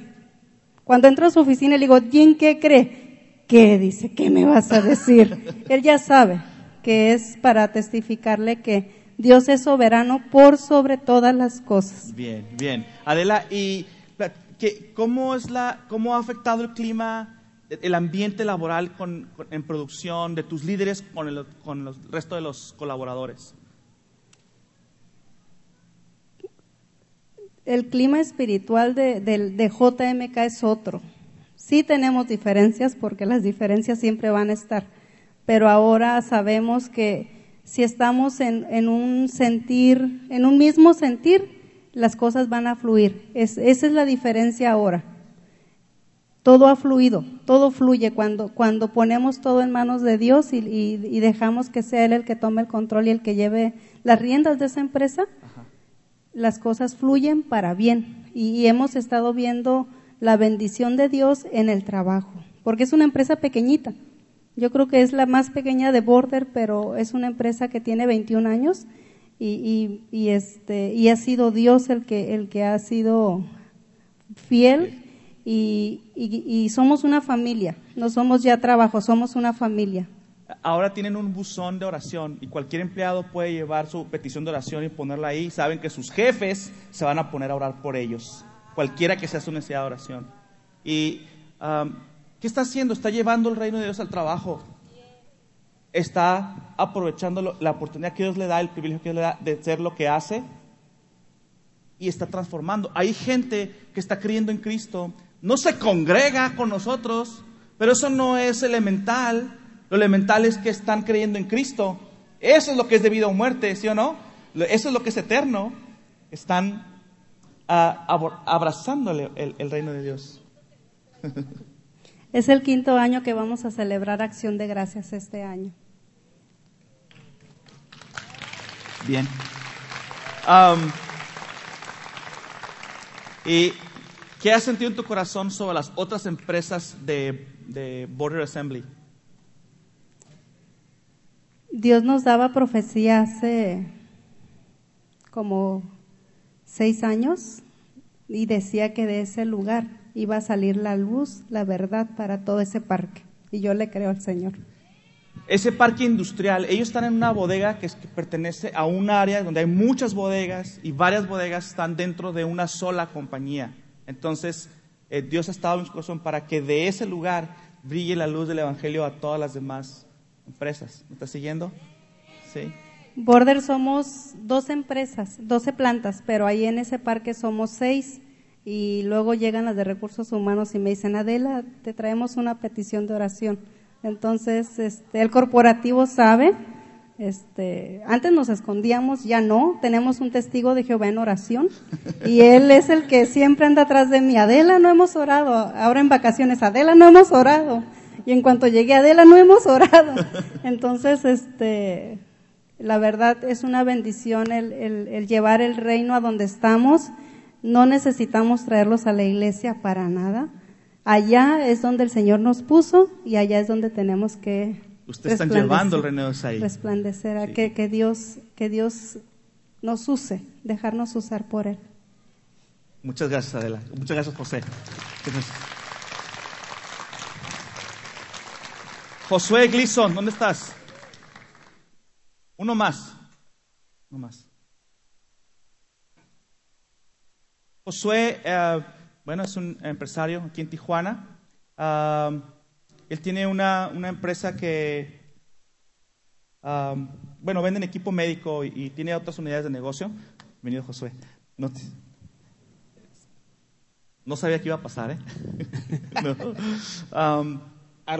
Cuando entro a su oficina le digo, ¿quién qué cree? ¿Qué? Dice, ¿qué me vas a decir? él ya sabe que es para testificarle que Dios es soberano por sobre todas las cosas. Bien, bien. Adela, y ¿cómo, es la, ¿Cómo ha afectado el clima, el ambiente laboral en producción de tus líderes con el, con resto de los colaboradores? El clima espiritual de, de JMK es otro. Sí tenemos diferencias porque las diferencias siempre van a estar, pero ahora sabemos que si estamos en, en un sentir, en un mismo sentir, las cosas van a fluir. esa es la diferencia ahora. Todo ha fluido, todo fluye cuando, cuando ponemos todo en manos de Dios y, dejamos que sea Él el que tome el control y el que lleve las riendas de esa empresa. las cosas fluyen para bien y hemos estado viendo la bendición de Dios en el trabajo, porque es una empresa pequeñita. Yo creo que es la más pequeña de Border, pero es una empresa que tiene 21 años y, y, este, y ha sido Dios el que, el que ha sido fiel y, y, somos una familia, no somos ya trabajo, somos una familia. Ahora tienen un buzón de oración y cualquier empleado puede llevar su petición de oración y ponerla ahí. Saben que sus jefes se van a poner a orar por ellos, cualquiera que sea su necesidad de oración. ¿Y qué está haciendo? Está llevando el reino de Dios al trabajo. Está aprovechando la oportunidad que Dios le da, el privilegio que Dios le da de ser lo que hace y está transformando. Hay gente que está creyendo en Cristo, no se congrega con nosotros, pero eso no es elemental. Lo elemental es que están creyendo en Cristo. Eso es lo que es debido a muerte, ¿sí o no? Eso es lo que es eterno. Están ah, abrazándole el, reino de Dios. Es el quinto año que vamos a celebrar Acción de Gracias este año. Bien. Um, ¿Y qué has sentido en tu corazón sobre las otras empresas de, Border Assembly? Dios nos daba profecía hace como seis años y decía que de ese lugar iba a salir la luz, la verdad para todo ese parque. Y yo le creo al Señor. Ese parque industrial, ellos están en una bodega que, pertenece a un área donde hay muchas bodegas y varias bodegas están dentro de una sola compañía. Entonces, eh, Dios ha estado en su corazón para que de ese lugar brille la luz del Evangelio a todas las demás empresas. ¿Me estás siguiendo? Sí. Border somos dos empresas, 12 plantas, pero ahí en ese parque somos seis y luego llegan las de recursos humanos y me dicen, Adela, te traemos una petición de oración. Entonces, este, el corporativo sabe, este, antes nos escondíamos, ya no, tenemos un testigo de Jehová en oración y él es el que siempre anda atrás de mí. Adela, no hemos orado, ahora en vacaciones, Adela, no hemos orado. Y en cuanto llegué a Adela, no hemos orado. Entonces, este, la verdad es una bendición el, el llevar el reino a donde estamos. No necesitamos traerlos a la iglesia para nada Allá es donde el Señor nos puso y allá es donde tenemos que Usted está llevando el reino de ahí. Resplandecer, a que, que, Dios, que Dios nos use, dejarnos usar por Él. Muchas gracias, Adela. Muchas gracias, José. Josué Gleason, ¿dónde estás? Uno más. Uno más. Josué, eh, bueno, es un empresario aquí en Tijuana. Él tiene una, empresa que, bueno, venden equipo médico y, tiene otras unidades de negocio. Bienvenido, Josué. No, sabía que iba a pasar, ¿eh? no.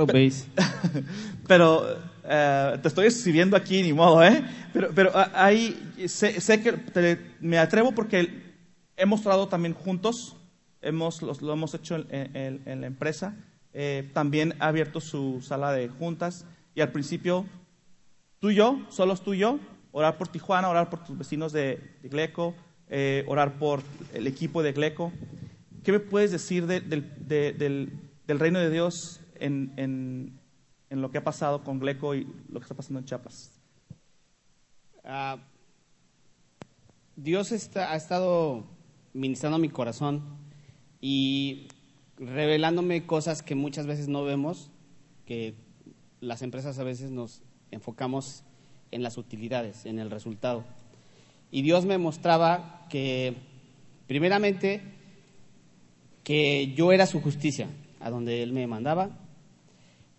base. Pero eh, te estoy escribiendo aquí, ni modo, ¿eh? Pero, pero ah, ahí sé, que me atrevo porque hemos trabajado también juntos hemos, lo, hemos hecho en, la empresa. Eh, también ha abierto su sala de juntas y al principio tú y yo, solos tú y yo, orar por Tijuana, orar por tus vecinos de, Gleco, eh, orar por el equipo de Gleco. ¿Qué me puedes decir del, reino de Dios en, lo que ha pasado con Gleco y lo que está pasando en Chiapas? Ah, Dios ha estado ministrando mi corazón y revelándome cosas que muchas veces no vemos, que las empresas a veces nos enfocamos en las utilidades, en el resultado. Y Dios me mostraba que, primeramente, que yo era su justicia, a donde Él me mandaba,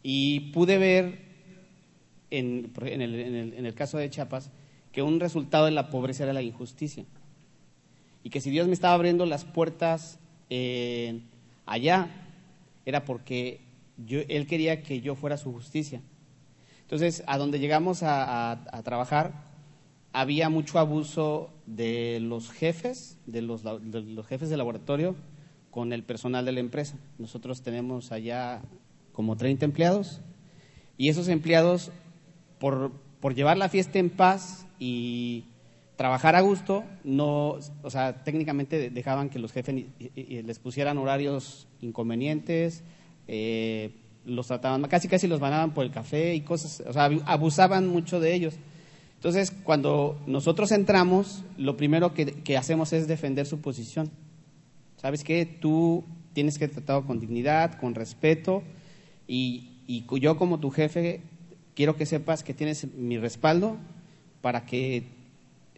y pude ver, en, el, en el caso de Chiapas, que un resultado de la pobreza era la injusticia. Y que si Dios me estaba abriendo las puertas allá era porque yo, él quería que yo fuera su justicia. Entonces, a donde llegamos a, trabajar, había mucho abuso de los jefes, de los, jefes de laboratorio, con el personal de la empresa. Nosotros tenemos allá como 30 empleados y esos empleados, por, por llevar la fiesta en paz y trabajar a gusto, no, o sea, técnicamente dejaban que los jefes les pusieran horarios inconvenientes, eh, los trataban, casi casi los banaban por el café y cosas, o sea, abusaban mucho de ellos. Entonces, cuando nosotros entramos, lo primero que, hacemos es defender su posición. ¿Sabes qué? Tú tienes que tratar con dignidad, con respeto, y, y yo como tu jefe quiero que sepas que tienes mi respaldo para que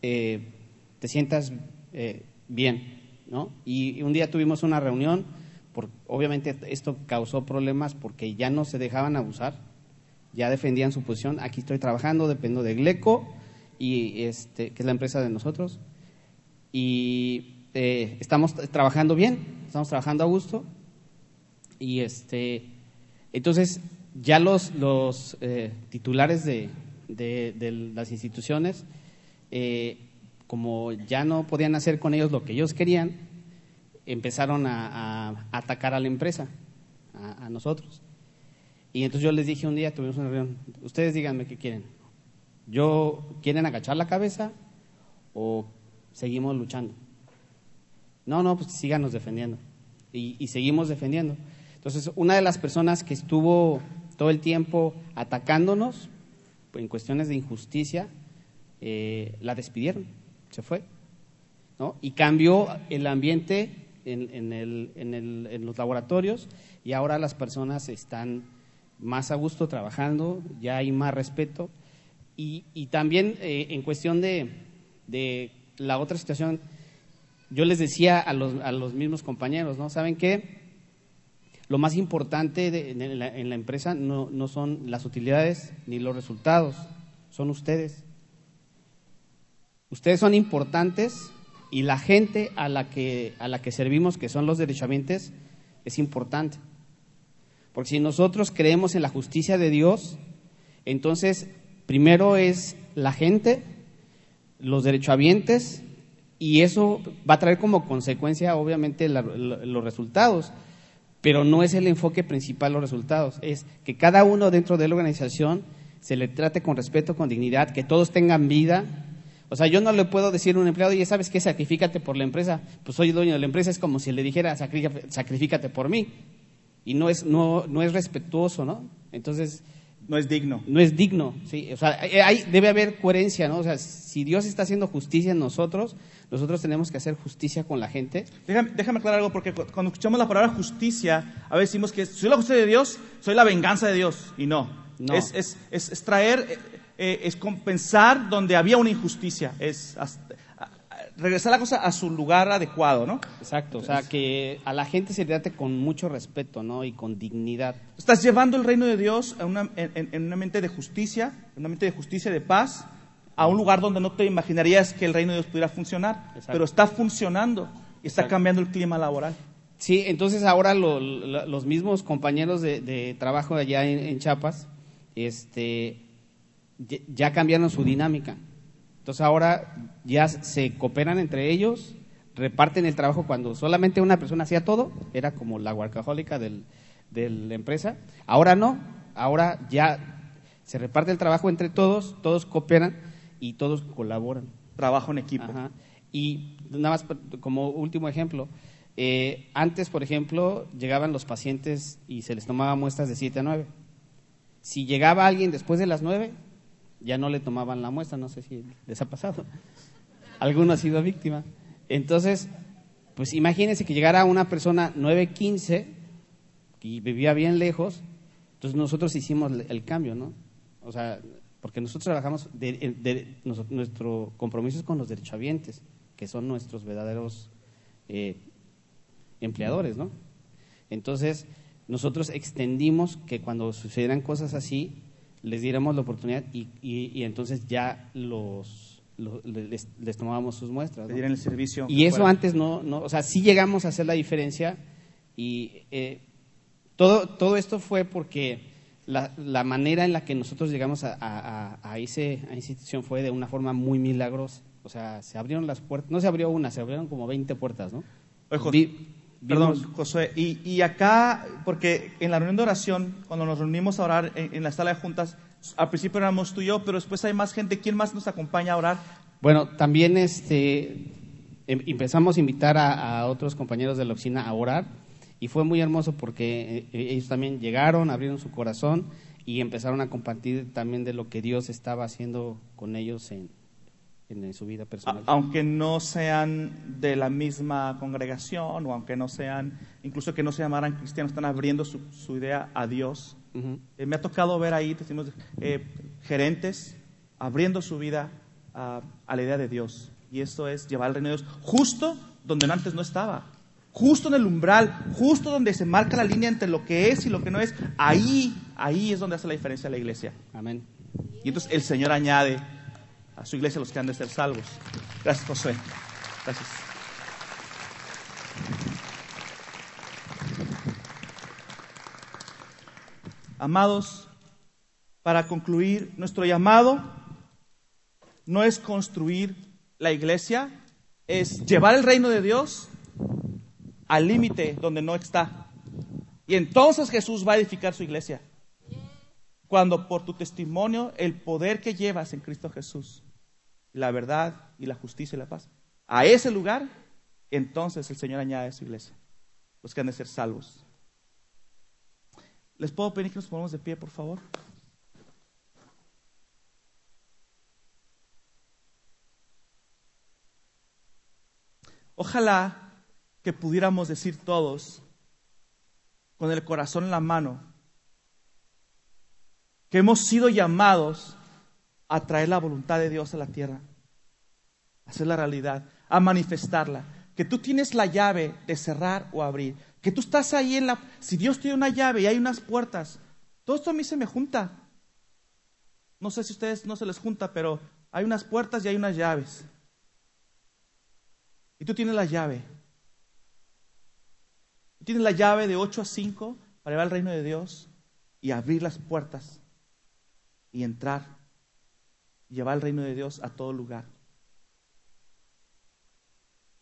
eh, te sientas eh, bien, ¿no? Y, un día tuvimos una reunión, por, obviamente esto causó problemas porque ya no se dejaban abusar, ya defendían su posición. Aquí estoy trabajando, dependo de Gleco, y este, que es la empresa de nosotros, y eh, estamos trabajando bien, estamos trabajando a gusto, y este, entonces ya los, los titulares de, de las instituciones eh, como ya no podían hacer con ellos lo que ellos querían, empezaron a, atacar a la empresa, a, nosotros. Y entonces yo les dije un día, tuvimos una reunión, ustedes díganme qué quieren. ¿Yo quieren agachar la cabeza o seguimos luchando? No, no, pues síganos defendiendo. Y, y seguimos defendiendo. Entonces, una de las personas que estuvo todo el tiempo atacándonos en cuestiones de injusticia eh, la despidieron, se fue. Y cambió el ambiente en, el, en, el, en, los laboratorios y ahora las personas están más a gusto trabajando, ya hay más respeto. Y, y también eh, en cuestión de, de, la otra situación, yo les decía a los, a los mismos compañeros, ¿no? ¿Saben qué? Lo más importante en, la, en la empresa no son las utilidades ni los resultados, son ustedes. Ustedes son importantes y la gente a la que, a la que servimos, que son los derechohabientes, es importante. Porque si nosotros creemos en la justicia de Dios, entonces primero es la gente, los derechohabientes, y eso va a traer como consecuencia, obviamente, los resultados. Pero no es el enfoque principal los resultados, es que cada uno dentro de la organización se le trate con respeto, con dignidad, que todos tengan vida, o sea, yo no le puedo decir a un empleado, oye, ¿sabes qué? Sacrifícate por la empresa. Pues soy dueño de la empresa, es como si le dijera, sacrifícate por mí. Y no es, no, no es respetuoso, ¿no? Entonces... No es digno. No es digno, sí. O sea, hay, debe haber coherencia, ¿no? O sea, si Dios está haciendo justicia en nosotros, nosotros tenemos que hacer justicia con la gente. Déjame, déjame aclarar algo, porque cuando escuchamos la palabra justicia, a veces decimos que soy la justicia de Dios, soy la venganza de Dios. Y no. no. Es, es, es, es traer eh, es compensar donde había una injusticia, es regresar la cosa a su lugar adecuado, ¿no? Exacto, o sea, que a la gente se trate con mucho respeto, ¿no? Y con dignidad. Estás llevando el reino de Dios a una, en, una mente de justicia, en una mente de justicia, de paz, a un lugar donde no te imaginarías que el reino de Dios pudiera funcionar, pero está funcionando y está cambiando el clima laboral. Sí, entonces ahora los mismos compañeros de, trabajo allá en, en Chiapas, este, ya cambiaron su dinámica. Entonces ahora ya se cooperan entre ellos, reparten el trabajo cuando solamente una persona hacía todo, era como la guarcajólica de la empresa. Ahora no, ahora ya se reparte el trabajo entre todos, todos cooperan y todos colaboran. Trabajo en equipo. Y nada más como último ejemplo, eh, antes, por ejemplo, llegaban los pacientes y se les tomaba muestras de 7 a 9. Si llegaba alguien después de las 9, ya no le tomaban la muestra, no sé si les ha pasado. Alguno ha sido víctima. Entonces, pues imagínense que llegara una persona 915 y vivía bien lejos, entonces nosotros hicimos el cambio, ¿no? O sea, porque nosotros trabajamos, de, nuestro compromiso es con los derechohabientes, que son nuestros verdaderos eh, empleadores, ¿no? Entonces, nosotros extendimos que cuando sucedieran cosas así, les diéramos la oportunidad y, y, entonces ya los, les, les, tomábamos sus muestras. el servicio. Y eso antes no, no, o sea, sí llegamos a hacer la diferencia y eh, todo, todo esto fue porque la, la, manera en la que nosotros llegamos a, a, a, ese, a esa institución fue de una forma muy milagrosa. O sea, se abrieron las puertas, no se abrió una, se abrieron como 20 puertas, ¿no? Perdón, Josué. Y, acá, porque en la reunión de oración, cuando nos reunimos a orar en, la sala de juntas, al principio éramos tú y yo, pero después hay más gente. ¿Quién más nos acompaña a orar? Bueno, también este, em, empezamos a invitar a, otros compañeros de la oficina a orar y fue muy hermoso porque eh, ellos también llegaron, abrieron su corazón y empezaron a compartir también de lo que Dios estaba haciendo con ellos en, en su vida personal. Aunque no sean de la misma congregación o aunque no sean, incluso que no se llamaran cristianos, están abriendo su, su idea a Dios. Eh, me ha tocado ver ahí, decimos, eh, gerentes abriendo su vida a, a, la idea de Dios. Y esto es llevar el reino de Dios justo donde antes no estaba. Justo en el umbral, justo donde se marca la línea entre lo que es y lo que no es. Ahí, ahí es donde hace la diferencia la iglesia. Amén. Y entonces el Señor añade a su iglesia los que han de ser salvos. Gracias, Josué. Gracias. Amados, para concluir, nuestro llamado no es construir la iglesia, es llevar el reino de Dios al límite donde no está. Y entonces Jesús va a edificar su iglesia. Cuando por tu testimonio, el poder que llevas en Cristo Jesús la verdad y la justicia y la paz. A ese lugar, entonces el Señor añade a su iglesia, los que han de ser salvos. ¿Les puedo pedir que nos pongamos de pie, por favor? Ojalá que pudiéramos decir todos, con el corazón en la mano, que hemos sido llamados a traer la voluntad de Dios a la tierra, a hacer la realidad, a manifestarla. Que tú tienes la llave de cerrar o abrir. Que tú estás ahí en la... Si Dios tiene una llave y hay unas puertas, todo esto a mí se me junta. No sé si a ustedes no se les junta, pero hay unas puertas y hay unas llaves. Y tú tienes la llave. Tú tienes la llave de 8 a 5 para llevar al reino de Dios y abrir las puertas y entrar llevar el reino de Dios a todo lugar.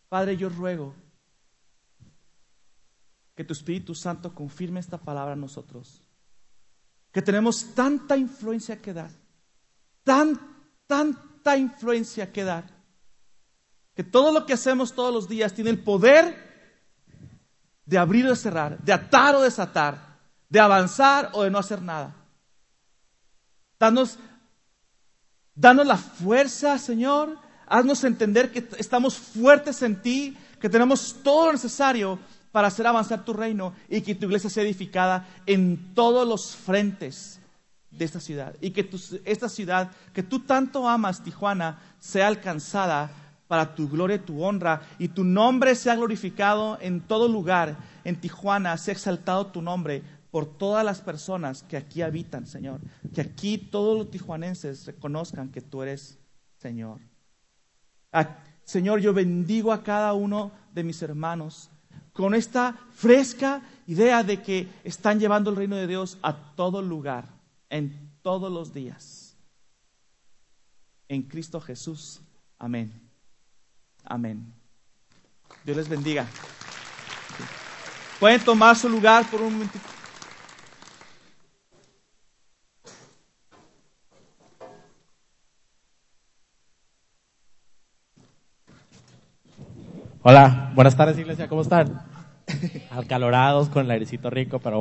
Padre, yo ruego que tu Espíritu Santo confirme esta palabra a nosotros. Que tenemos tanta influencia que dar, tan, tanta influencia que dar, que todo lo que hacemos todos los días tiene el poder de abrir o de cerrar, de atar o desatar, de avanzar o de no hacer nada. Danos Danos la fuerza, Señor. Haznos entender que estamos fuertes en ti, que tenemos todo lo necesario para hacer avanzar tu reino y que tu iglesia sea edificada en todos los frentes de esta ciudad. Y que esta ciudad que tú tanto amas, Tijuana, sea alcanzada para tu gloria y tu honra y tu nombre sea glorificado en todo lugar. En Tijuana sea exaltado tu nombre por todas las personas que aquí habitan, Señor. Que aquí todos los tijuanenses reconozcan que tú eres Señor. Señor, yo bendigo a cada uno de mis hermanos con esta fresca idea de que están llevando el reino de Dios a todo lugar, en todos los días. En Cristo Jesús. Amén. Amén. Dios les bendiga. Pueden tomar su lugar por un momentito. Hola, buenas tardes iglesia, ¿cómo están? Alcalorados con el airecito rico, pero